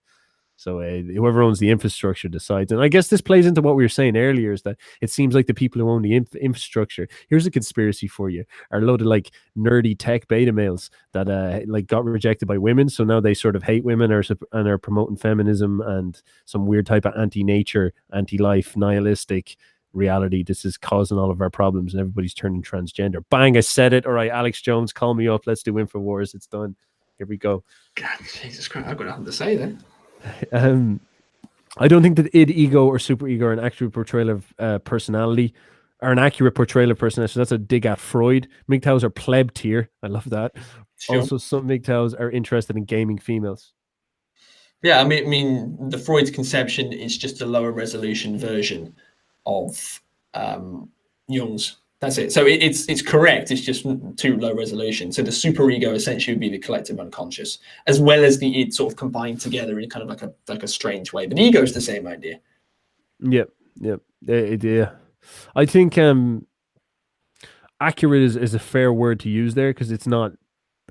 So uh, whoever owns the infrastructure decides, and I guess this plays into what we were saying earlier: is that it seems like the people who own the inf- infrastructure. Here's a conspiracy for you: are a load of like nerdy tech beta males that uh like got rejected by women, so now they sort of hate women or and are promoting feminism and some weird type of anti-nature, anti-life, nihilistic reality. This is causing all of our problems, and everybody's turning transgender. Bang! I said it. All right, Alex Jones, call me up. Let's do Infowars. It's done. Here we go. God, Jesus Christ, I've got nothing to say then. Um, I don't think that id, ego, or super ego are an accurate portrayal of uh, personality, are an accurate portrayal of personality. So that's a dig at Freud. MGTOWs are pleb tier. I love that. Sure. Also, some MGTOWs are interested in gaming females. Yeah, I mean, I mean, the Freud's conception is just a lower resolution version of um, Jung's. That's it. So it, it's it's correct. It's just too low resolution. So the superego essentially would be the collective unconscious, as well as the id sort of combined together in kind of like a like a strange way. But the ego is the same idea. Yep, yep, yeah. I think um, accurate is, is a fair word to use there because it's not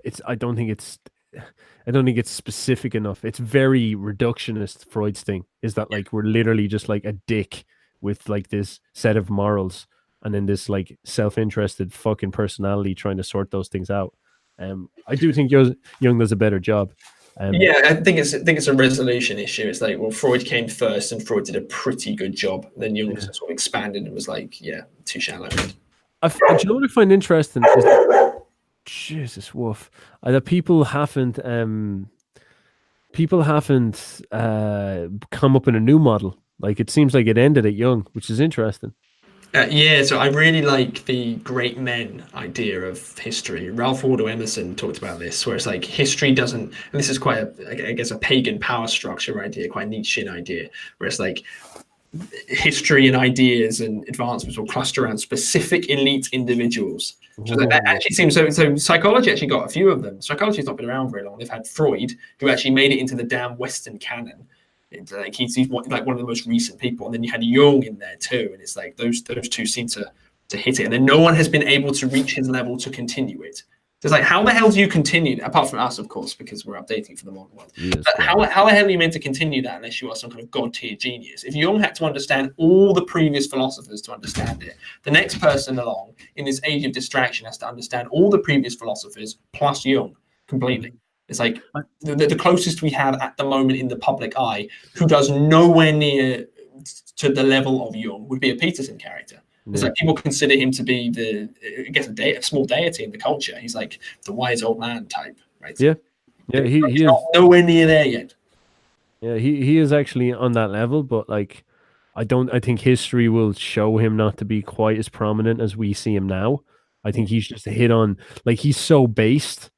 it's I don't think it's I don't think it's specific enough. It's very reductionist. Freud's thing is that like we're literally just like a dick with like this set of morals and then this like self-interested fucking personality trying to sort those things out. Um, I do think Jung, Jung does a better job. Um, yeah, I think it's I think it's a resolution issue. It's like well, Freud came first, and Freud did a pretty good job. Then Jung yeah. sort of expanded and was like, yeah, too shallow. I, do you know what I find interesting is that, Jesus, woof, uh, that people haven't um, people haven't uh, come up in a new model. Like it seems like it ended at Jung, which is interesting. Uh, yeah, so I really like the great men idea of history. Ralph Waldo Emerson talked about this, where it's like history doesn't, and this is quite a, I guess, a pagan power structure idea, quite a Nietzschean idea, where it's like history and ideas and advancements will cluster around specific elite individuals. So that, that actually seems so. So psychology actually got a few of them. Psychology's not been around very long. They've had Freud, who actually made it into the damn Western canon it's uh, like he's, he's one, like one of the most recent people, and then you had Jung in there too, and it's like those those two seem to to hit it, and then no one has been able to reach his level to continue it. So it's like, how the hell do you continue? Apart from us, of course, because we're updating for the modern world. Yes, how, how the hell are you meant to continue that unless you are some kind of god tier genius? If Jung had to understand all the previous philosophers to understand it, the next person along in this age of distraction has to understand all the previous philosophers plus Jung completely. It's like the, the closest we have at the moment in the public eye, who does nowhere near to the level of Jung, would be a Peterson character. It's yeah. like people consider him to be the, I guess, a, de- a, small deity in the culture. He's like the wise old man type, right? Yeah, yeah. He, he is nowhere near there yet. Yeah, he he is actually on that level, but like, I don't. I think history will show him not to be quite as prominent as we see him now. I think mm. he's just a hit on. Like he's so based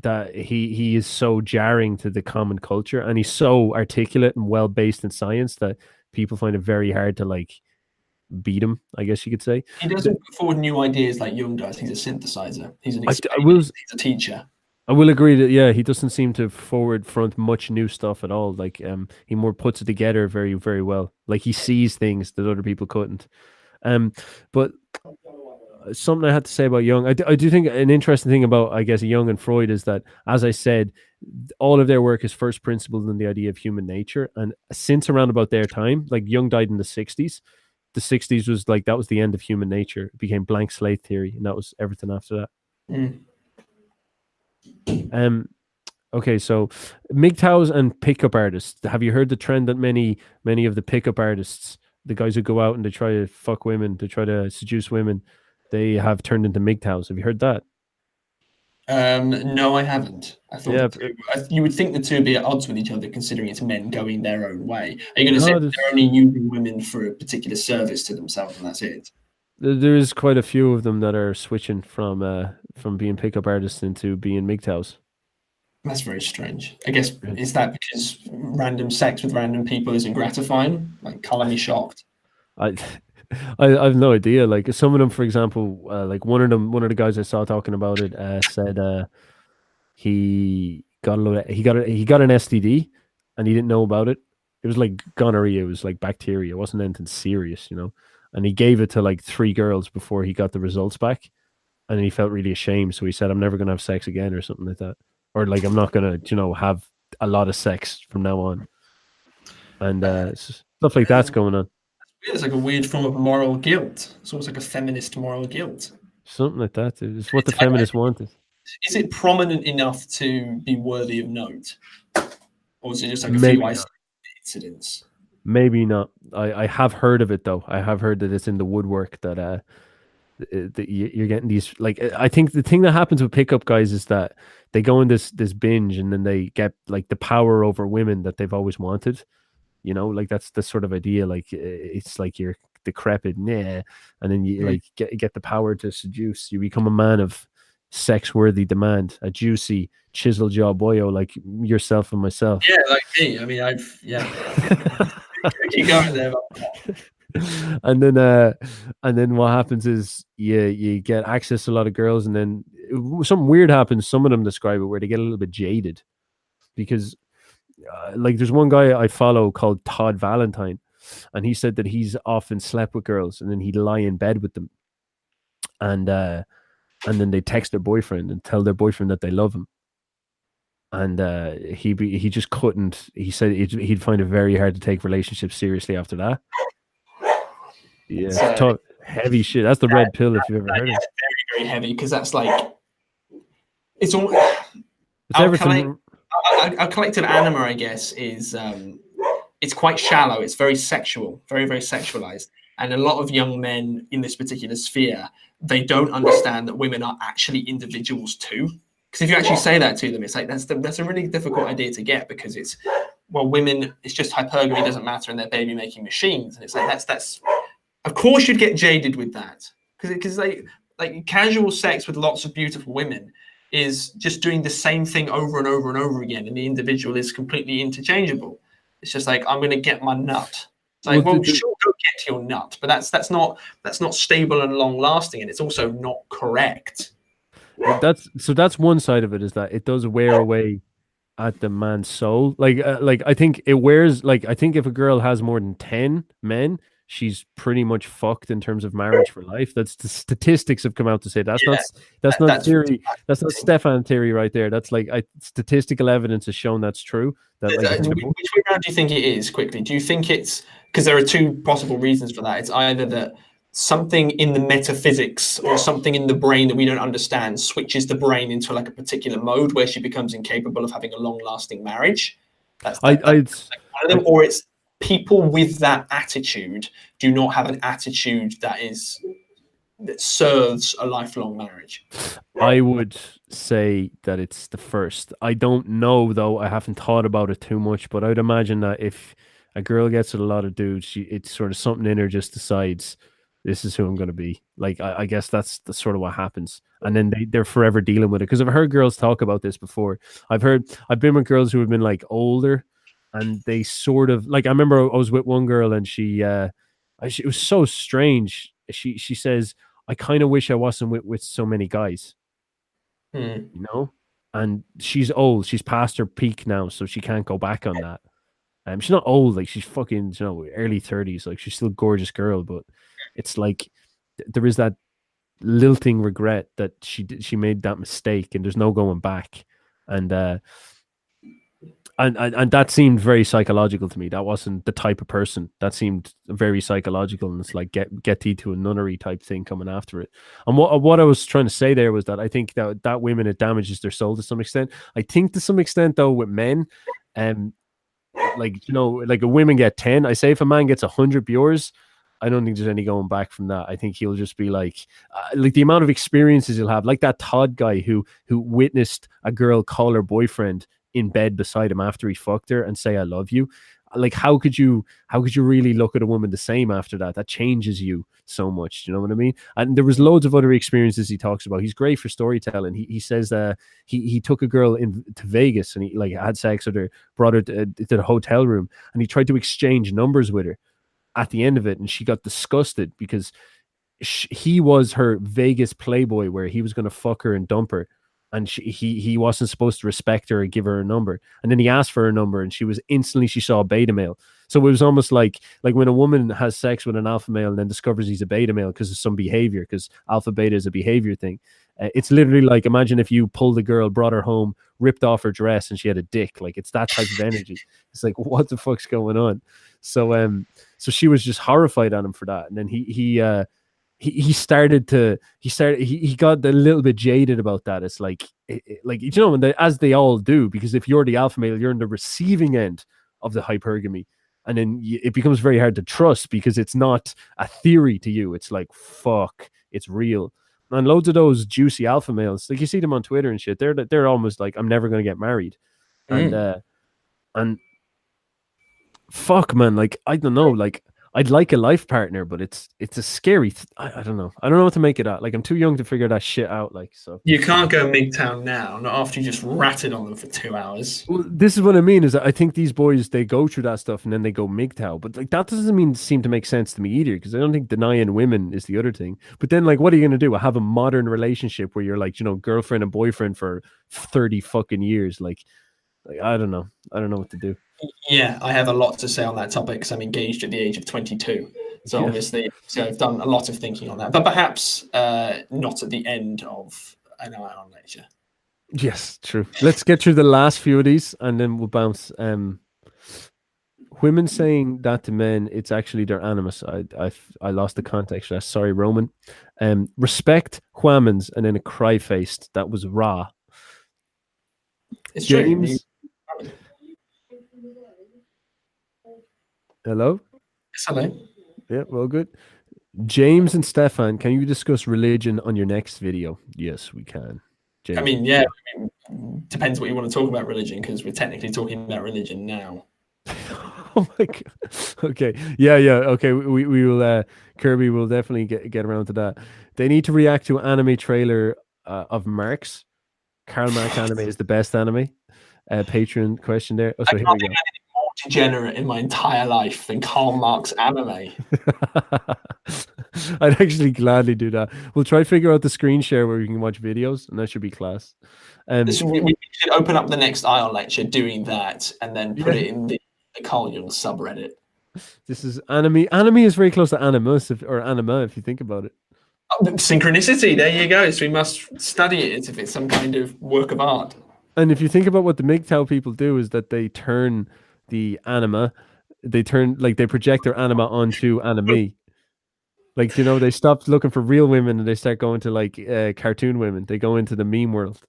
that he he is so jarring to the common culture and he's so articulate and well based in science that people find it very hard to like beat him i guess you could say he doesn't put forward new ideas like jung does he's a synthesizer he's an I, I will, he's a teacher I will agree that yeah, he doesn't seem to forward front much new stuff at all. Like um, he more puts it together very very well. Like he sees things that other people couldn't. Um, but something I had to say about Jung. I do, I do think an interesting thing about, I guess, Jung and Freud is that, as I said, all of their work is first principles in the idea of human nature. And since around about their time, like Jung died in the 60s, the 60s was like that was the end of human nature. It became blank slate theory, and that was everything after that. Mm. Um, okay, so MGTOWs and pickup artists. Have you heard the trend that many many of the pickup artists, the guys who go out and they try to fuck women, they try to seduce women, they have turned into MGTOWs. Have you heard that? Um, no, I haven't. I thought yeah, two, I, you would think the two would be at odds with each other, considering it's men going their own way. Are you going to no, say they're only using women for a particular service to themselves, and that's it? There is quite a few of them that are switching from uh, from being pickup artists into being MGTOWs. That's very strange. I guess is that because random sex with random people isn't gratifying? Like, color me shocked. I I, I have no idea. Like some of them, for example, uh, like one of them, one of the guys I saw talking about it uh, said uh, he got a of, he got a, he got an STD and he didn't know about it. It was like gonorrhea. It was like bacteria. It wasn't anything serious, you know. And he gave it to like three girls before he got the results back, and he felt really ashamed. So he said, "I'm never gonna have sex again," or something like that, or like I'm not gonna, you know, have a lot of sex from now on. And uh, stuff like that's going on. It's like a weird form of moral guilt. It's almost like a feminist moral guilt. Something like that. It's what the feminists wanted. Is it prominent enough to be worthy of note, or is it just like a Maybe few isolated incidents? Maybe not. I, I have heard of it though. I have heard that it's in the woodwork that uh that you're getting these like I think the thing that happens with pickup guys is that they go in this this binge and then they get like the power over women that they've always wanted you know like that's the sort of idea like it's like you're decrepit yeah and then you like get get the power to seduce you become a man of sex worthy demand a juicy chisel jaw boyo like yourself and myself. Yeah like me i mean i've yeah. Keep going there and then uh and then what happens is you you get access to a lot of girls and then something weird happens some of them describe it where they get a little bit jaded because uh, like there's one guy I follow called Todd Valentine, and he said that he's often slept with girls and then he'd lie in bed with them, and uh, and then they text their boyfriend and tell their boyfriend that they love him. And uh, he be, he just couldn't. He said he'd, he'd find it very hard to take relationships seriously after that. Yeah, So- tough, heavy shit. That's the red pill if you've ever That heard of it. very, very heavy because that's like it's all It's. A, a collective anima, I guess, is um, it's quite shallow. It's very sexual, very very sexualized, and a lot of young men in this particular sphere they don't understand that women are actually individuals too. Because if you actually say that to them, it's like that's the, that's a really difficult idea to get because it's well, women it's just hypergamy doesn't matter and they're baby making machines, and it's like that's that's of course you'd get jaded with that because because like like casual sex with lots of beautiful women is just doing the same thing over and over and over again, and the individual is completely interchangeable. It's just like I'm going to get my nut. It's like, Well, well, sure, go get your nut, but that's that's not that's not stable and long lasting, and it's also not correct. That's so that's one side of it is that it does wear away at the man's soul like uh, like i think it wears like i think if a girl has more than 10 men she's pretty much fucked in terms of marriage for life that's the statistics have come out to say that's not Yeah, s- that's that- not that's theory that's not stefan theory right there that's like I, statistical evidence has shown that's true that like, Uh, which which way round do you think it is? Quickly, do you think it's because there are two possible reasons for that? It's either that something in the metaphysics or something in the brain that we don't understand switches the brain into like a particular mode where she becomes incapable of having a long-lasting marriage. That's, I, that- I that's one of them, or it's people with that attitude do not have an attitude that is that serves a lifelong marriage. I would say that it's the first. I don't know though. I haven't thought about it too much, but I'd imagine that if a girl gets with a lot of dudes, she it's sort of something in her just decides this is who I'm going to be. Like I, I guess that's the sort of what happens, and then they they're forever dealing with it. Because I've heard girls talk about this before. I've heard I've been with girls who have been like older, and they sort of like I remember I was with one girl and she uh, she, it was so strange. She she says I kind of wish I wasn't with with so many guys Hmm. you know. And she's old; she's past her peak now, so she can't go back on that. Um, she's not old; like she's fucking, you know, early thirties. Like she's still a gorgeous girl, but it's like th- there is that lilting regret that she did, she made that mistake, and there's no going back. And uh, and, and and that seemed very psychological to me. That wasn't the type of person. That seemed very psychological, and it's like get get thee to a nunnery type thing coming after it. And what what I was trying to say there was that I think that that women it damages their soul to some extent. I think to some extent though with men, um, like you know, like a women get ten. I say if a man gets hundred Bures, I don't think there's any going back from that. I think he'll just be like, uh, like the amount of experiences he'll have, like that Todd guy who who witnessed a girl call her boyfriend in bed beside him after he fucked her and say I love you. Like how could you how could you really look at a woman the same after that? That changes you so much. Do you know what I mean? And there was loads of other experiences he talks about. He's great for storytelling. He he says uh he he took a girl in to Vegas and he like had sex with her, brought her to, to the hotel room, and he tried to exchange numbers with her at the end of it, and she got disgusted because sh- he was her Vegas playboy, where he was going to fuck her and dump her, and she, he he wasn't supposed to respect her and give her a number, and then he asked for her number, and she was instantly she saw a beta male. So it was almost like like when a woman has sex with an alpha male and then discovers he's a beta male because of some behavior, because alpha beta is a behavior thing. Uh, it's literally like imagine if you pulled a girl, brought her home, ripped off her dress, and she had a dick. Like it's that type of energy. It's like what the fuck's going on? So um, so she was just horrified on him for that, and then he he uh he, he started to he started he, he got a little bit jaded about that. It's like it, it- like you know they, as they all do because if you're the alpha male, you're in the receiving end of the hypergamy. And then y it becomes very hard to trust because it's not a theory to you. It's like fuck, it's real and loads of those juicy alpha males, like you see them on Twitter and shit. They're they're almost like I'm never gonna get married, and mm. uh, and fuck, man, like I don't know, like I'd like a life partner, but it's it's a scary. Th- I, I don't know. I don't know what to make it out. Like I'm too young to figure that shit out. Like so. You can't go MGTOW now, not after you just ratted on them for two hours. Well, this is what I mean. Is that I think these boys they go through that stuff and then they go MGTOW, but like that doesn't mean seem to make sense to me either. Because I don't think denying women is the other thing. But then like, what are you gonna do? Have a modern relationship where you're like, you know, girlfriend and boyfriend for thirty fucking years? Like, like I don't know. I don't know what to do. Yeah, I have a lot to say on that topic because I'm engaged at the age of 22. So Yeah. obviously, so I've done a lot of thinking on that, but perhaps uh, not at the end of an hour on lecture. Yes, true. Let's get through the last few of these and then we'll bounce. Um, women saying that to men, it's actually their animus. I I, I lost the context. that. Sorry, Roman. Um, respect Huamans, and then a cry faced. That was raw. It's true. Hello. Yes, hello. Yeah, well, good. James and Stefan, can you discuss religion on your next video? Yes, we can. James. I mean, yeah, I mean, depends what you want to talk about religion because we're technically talking about religion now. oh my god. Okay. Yeah, yeah. Okay. We we will uh Kirby will definitely get get around to that. They need to react to anime trailer uh, of Marx. Karl Marx anime is the best anime. Uh Patreon question there. Oh, so here we think of anything more degenerate in my entire life than Karl Marx anime. I'd actually gladly do that. We'll try to figure out the screen share where we can watch videos, and that should be class. Um, This- we, we should open up the next Aion lecture doing that and then put Yeah. it in the, the Carl Jung subreddit. this is anime. Anime is very close to animus, if, or anima, if you think about it. Oh, synchronicity, there you go. So we must study it as if it's some kind of work of art. And if you think about what the MGTOW people do, is that they turn the anima, they turn like they project their anima onto anime. Like you know, they stop looking for real women and they start going to like uh, cartoon women. They go into the meme world.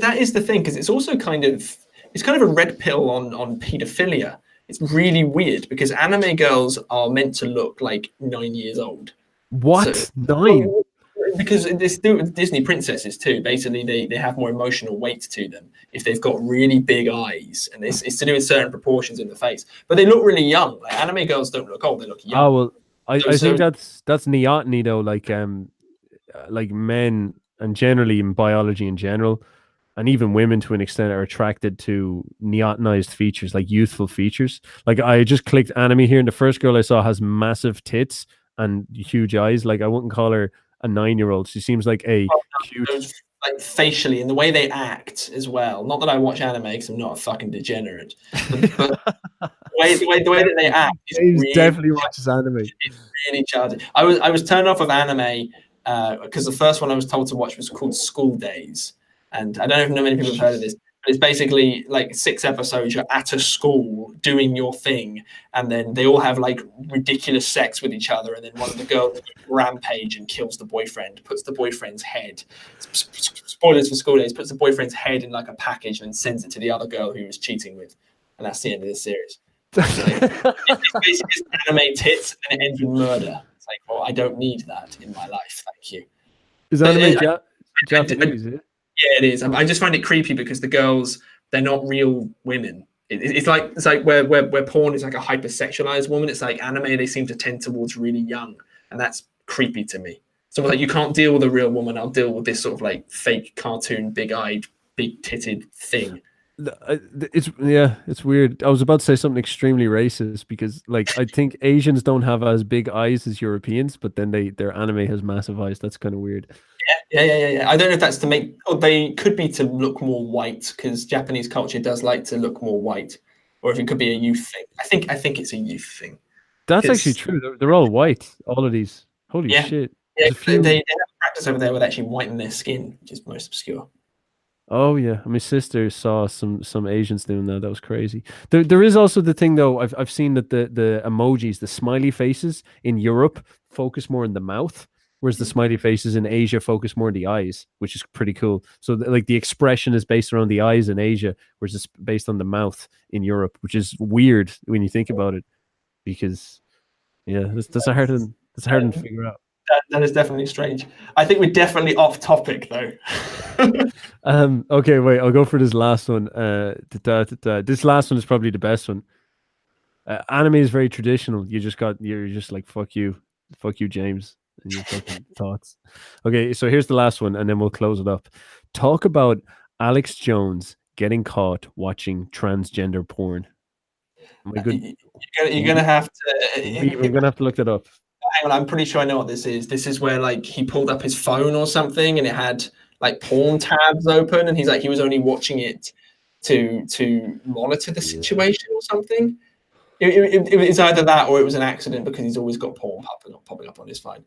that is the thing because it's also kind of it's kind of a red pill on on pedophilia it's really weird because anime girls are meant to look like nine years old What So- nine? Because with disney princesses too basically they, they have more emotional weight to them if they've got really big eyes and it's, it's to do with certain proportions in the face but they look really young like anime girls don't look old they look young Oh well, I, So- I think that's that's neoteny though. Like um, uh, like men and generally in biology in general, and even women to an extent are attracted to neotenized features, like youthful features. Like I just clicked anime here, and the first girl I saw has massive tits and huge eyes. Like I wouldn't call her a nine-year-old. She seems like a cute. like facially and the way they act as well. Not that I watch anime because I'm not a fucking degenerate, but, the, way, the way the way that they act is really, definitely watches anime. really childish. I was I was turned off of anime uh, because the first one I was told to watch was called School Days, and I don't know if many people have heard of this. It's basically like six episodes. You're at a school doing your thing, and then they all have like ridiculous sex with each other. And then one of the girls rampage and kills the boyfriend, puts the boyfriend's head. Spoilers for School Days. Puts the boyfriend's head in like a package and sends it to the other girl who was cheating with, and that's the end of the series. It's basically just anime tits, and it ends with murder. It's like, well, I don't need that in my life. Thank you. Is anime ja- I- Japanese? Yeah, it is. I just find it creepy because the girls, they're not real women. It, it- it's like it's like where, where where porn is like a hypersexualized woman. It's like anime. They seem to tend towards really young, and that's creepy to me. So like, you can't deal with a real woman. I'll deal with this sort of like fake cartoon, big-eyed, big-titted thing. Th- I- th- Uh, it's yeah, it's weird. I was about to say something extremely racist because like I think Asians don't have as big eyes as Europeans, but then they their anime has massive eyes. That's kind of weird. Yeah, yeah, yeah, yeah. I don't know if that's to make. Or they could be to look more white because Japanese culture does like to look more white, or if it could be a youth thing. I think I think it's a youth thing. That's It's- actually true. They're, they're all white. All of these. Holy Yeah. shit. Yeah, few- they, they have practice over there with actually whitening their skin, which is most obscure. Oh yeah, my sister saw some some Asians doing that. That was crazy. There there is also the thing though. I've I've seen that the the emojis, the smiley faces in Europe focus more in the mouth, whereas the mm-hmm. smiley faces in Asia focus more in the eyes, which is pretty cool. So the, like the expression is based around the eyes in Asia, whereas it's based on the mouth in Europe, which is weird when you think about it, because yeah, that's, that's a hard one. That's hard to figure out. That, that is definitely strange. I think we're definitely off topic though. Um. Okay. Wait. I'll go for this last one. Uh. da- da- da- This last one is probably the best one. Uh, anime is very traditional. You just got. You're just like fuck you, fuck you, James, and your fucking thoughts. Okay. So here's the last one, and then we'll close it up. Talk about Alex Jones getting caught watching transgender porn. My good. you're, gonna, you're gonna have We're gonna have to look that up. Hang on, I'm pretty sure I know what this is. This is where like he pulled up his phone or something, and it had like porn tabs open, and he's like he was only watching it to to monitor the situation or something. It, it, it, it's either that or it was an accident because he's always got porn popping up, popping up on his phone.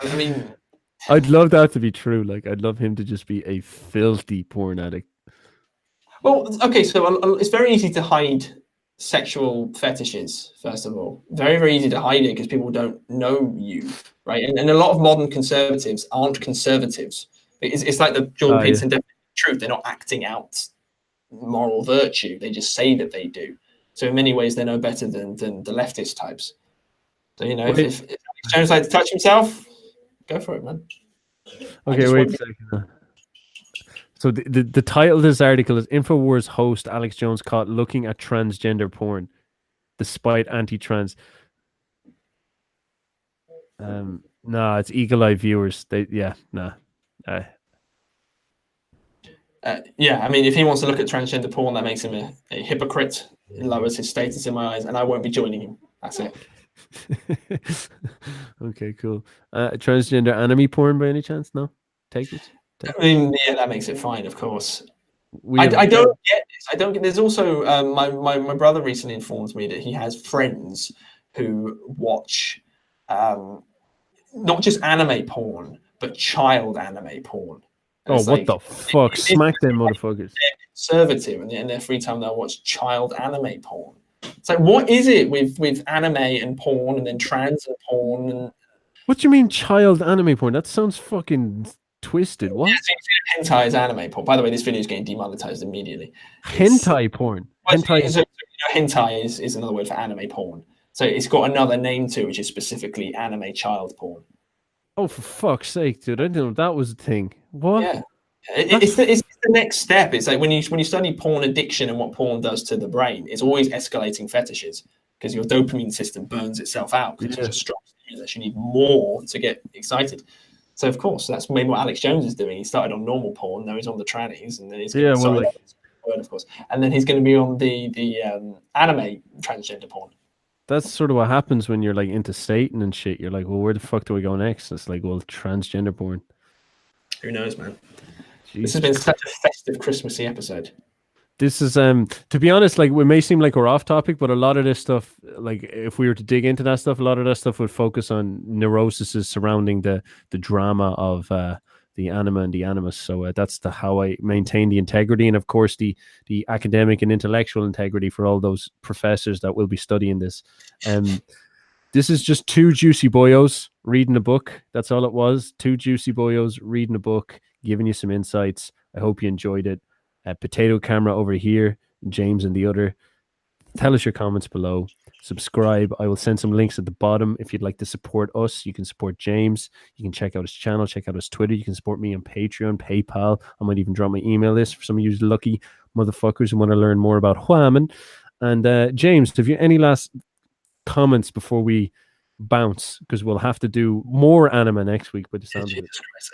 I mean, I'd love that to be true. Like, I'd love him to just be a filthy porn addict. well, okay, so uh, it's very easy to hide sexual fetishes. First of all, very very easy to hide it because people don't know you, right? And, and a lot of modern conservatives aren't conservatives. It's, it's like the Jordan Oh, yeah. Peterson definition truth. They're not acting out moral virtue. They just say that they do. So in many ways, they're no better than than the leftist types. So you know, if, Wait. if, if Jones like to touch himself, go for it, man. Okay, wait a second. So the, the, the title of this article is Infowars host Alex Jones caught looking at transgender porn despite anti-trans. Um, nah, it's eagle eye viewers. They yeah, nah. Uh, Uh, yeah, I mean, if he wants to look at transgender porn, that makes him a, a hypocrite. It lowers his status in my eyes, and I won't be joining him. That's it. okay, cool. Uh, transgender anime porn by any chance? No, take it. I mean, yeah, that makes it fine, of course. I, I don't get this. I don't get. There's also um, my, my my brother recently informed me that he has friends who watch um, not just anime porn, but child anime porn. And Oh, what like the fuck! it's- Smack them motherfuckers. conservative, and in their free time they'll watch child anime porn. It's like, what is it with with anime and porn, and then trans and porn, and What do you mean, child anime porn? That sounds fucking twisted. What? hentai is anime porn. By the way, this video is getting demonetized immediately. it's- Hentai porn. Well, Hentai. so, you know, hentai is, is another word for anime porn. So it's got another name too, which is specifically anime child porn. Oh, for fuck's sake, dude! I didn't know that was a thing. What? Yeah. It- it's, the, it's the next step. It's like when you when you study porn addiction and what porn does to the brain, it's always escalating fetishes because your dopamine system burns itself out because Yeah. it's just strong stimulus. You need more to get excited. So of course, that's maybe what Alex Jones is doing. He started on normal porn, now he's on the trannies, and then he's Yeah, well, like- word, of course, and then he's going to be on the the um, anime transgender porn. That's sort of what happens when you're like into Satan and shit. You're like, well, where the fuck do we go next? It's like, well, transgender porn. Who knows, man? This has been such a festive Christmassy episode. This is um to be honest like we may seem like we're off topic but a lot of this stuff like if we were to dig into that stuff a lot of that stuff would focus on neuroses surrounding the the drama of uh the anima and the animus. So uh, that's the how i maintain the integrity and of course the the academic and intellectual integrity for all those professors that will be studying this. Um this is just two juicy boyos reading a book. That's all it was. Two juicy boyos reading a book giving you some insights. I hope you enjoyed it potato camera over here, James and the other. Tell us your comments below. Subscribe. I will send some links at the bottom. If you'd like to support us, you can support James. You can check out his channel, check out his Twitter. You can support me on Patreon, PayPal. I might even drop my email list for some of you lucky motherfuckers who want to learn more about Huaman. And uh, James, have you any last comments before we bounce? Because we'll have to do more anime next week by the sound it.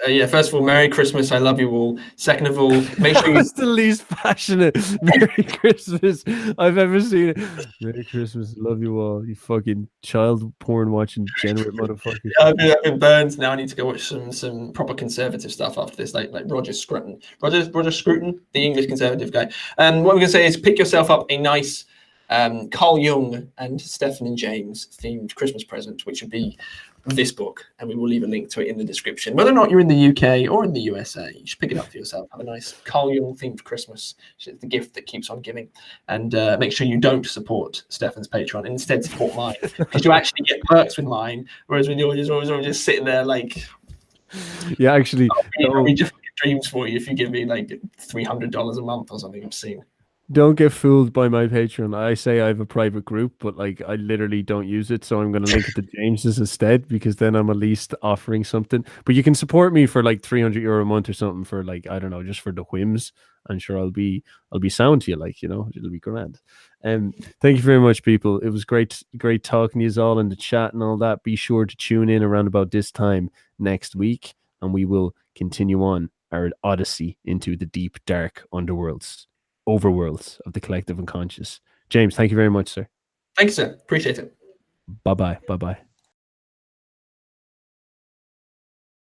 Uh, yeah, first of all, Merry Christmas. I love you all. Second of all, make sure you That's the least passionate Merry Christmas I've ever seen. Merry Christmas, love you all. You fucking child porn watching degenerate motherfuckers. I've been, I've been burned. Now I need to go watch some some proper conservative stuff after this, like like Roger Scruton. Roger Roger Scruton, the English conservative guy. And what we're gonna say is pick yourself up a nice um, Carl Jung and Stefan and James themed Christmas present, which would be this book, and we will leave a link to it in the description. Whether or not you're in the UK or in the USA, you should pick it up for yourself. Have a nice Carl Jung themed Christmas. It's the gift that keeps on giving. And uh, make sure you don't support Stefan's Patreon and instead support mine because you actually get perks with mine. Whereas you're just always, always just sitting there like Yeah, actually, read your fucking dreams for you if you give me like three hundred dollars a month or something obscene. Don't get fooled by my Patreon. I say I have a private group, but like I literally don't use it. So I'm going to link it to James's instead because then I'm at least offering something. But you can support me for like 300 euro a month or something for like, I don't know, just for the whims. I'm sure I'll be I'll be sound to you, like you know, it'll be grand. Um, thank you very much, people. It was great, great talking to you all in the chat and all that. Be sure to tune in around about this time next week, and we will continue on our odyssey into the deep, dark underworlds, overworlds of the collective unconscious. James, thank you very much, sir. Thank you, sir. Appreciate it. Bye bye. Bye bye.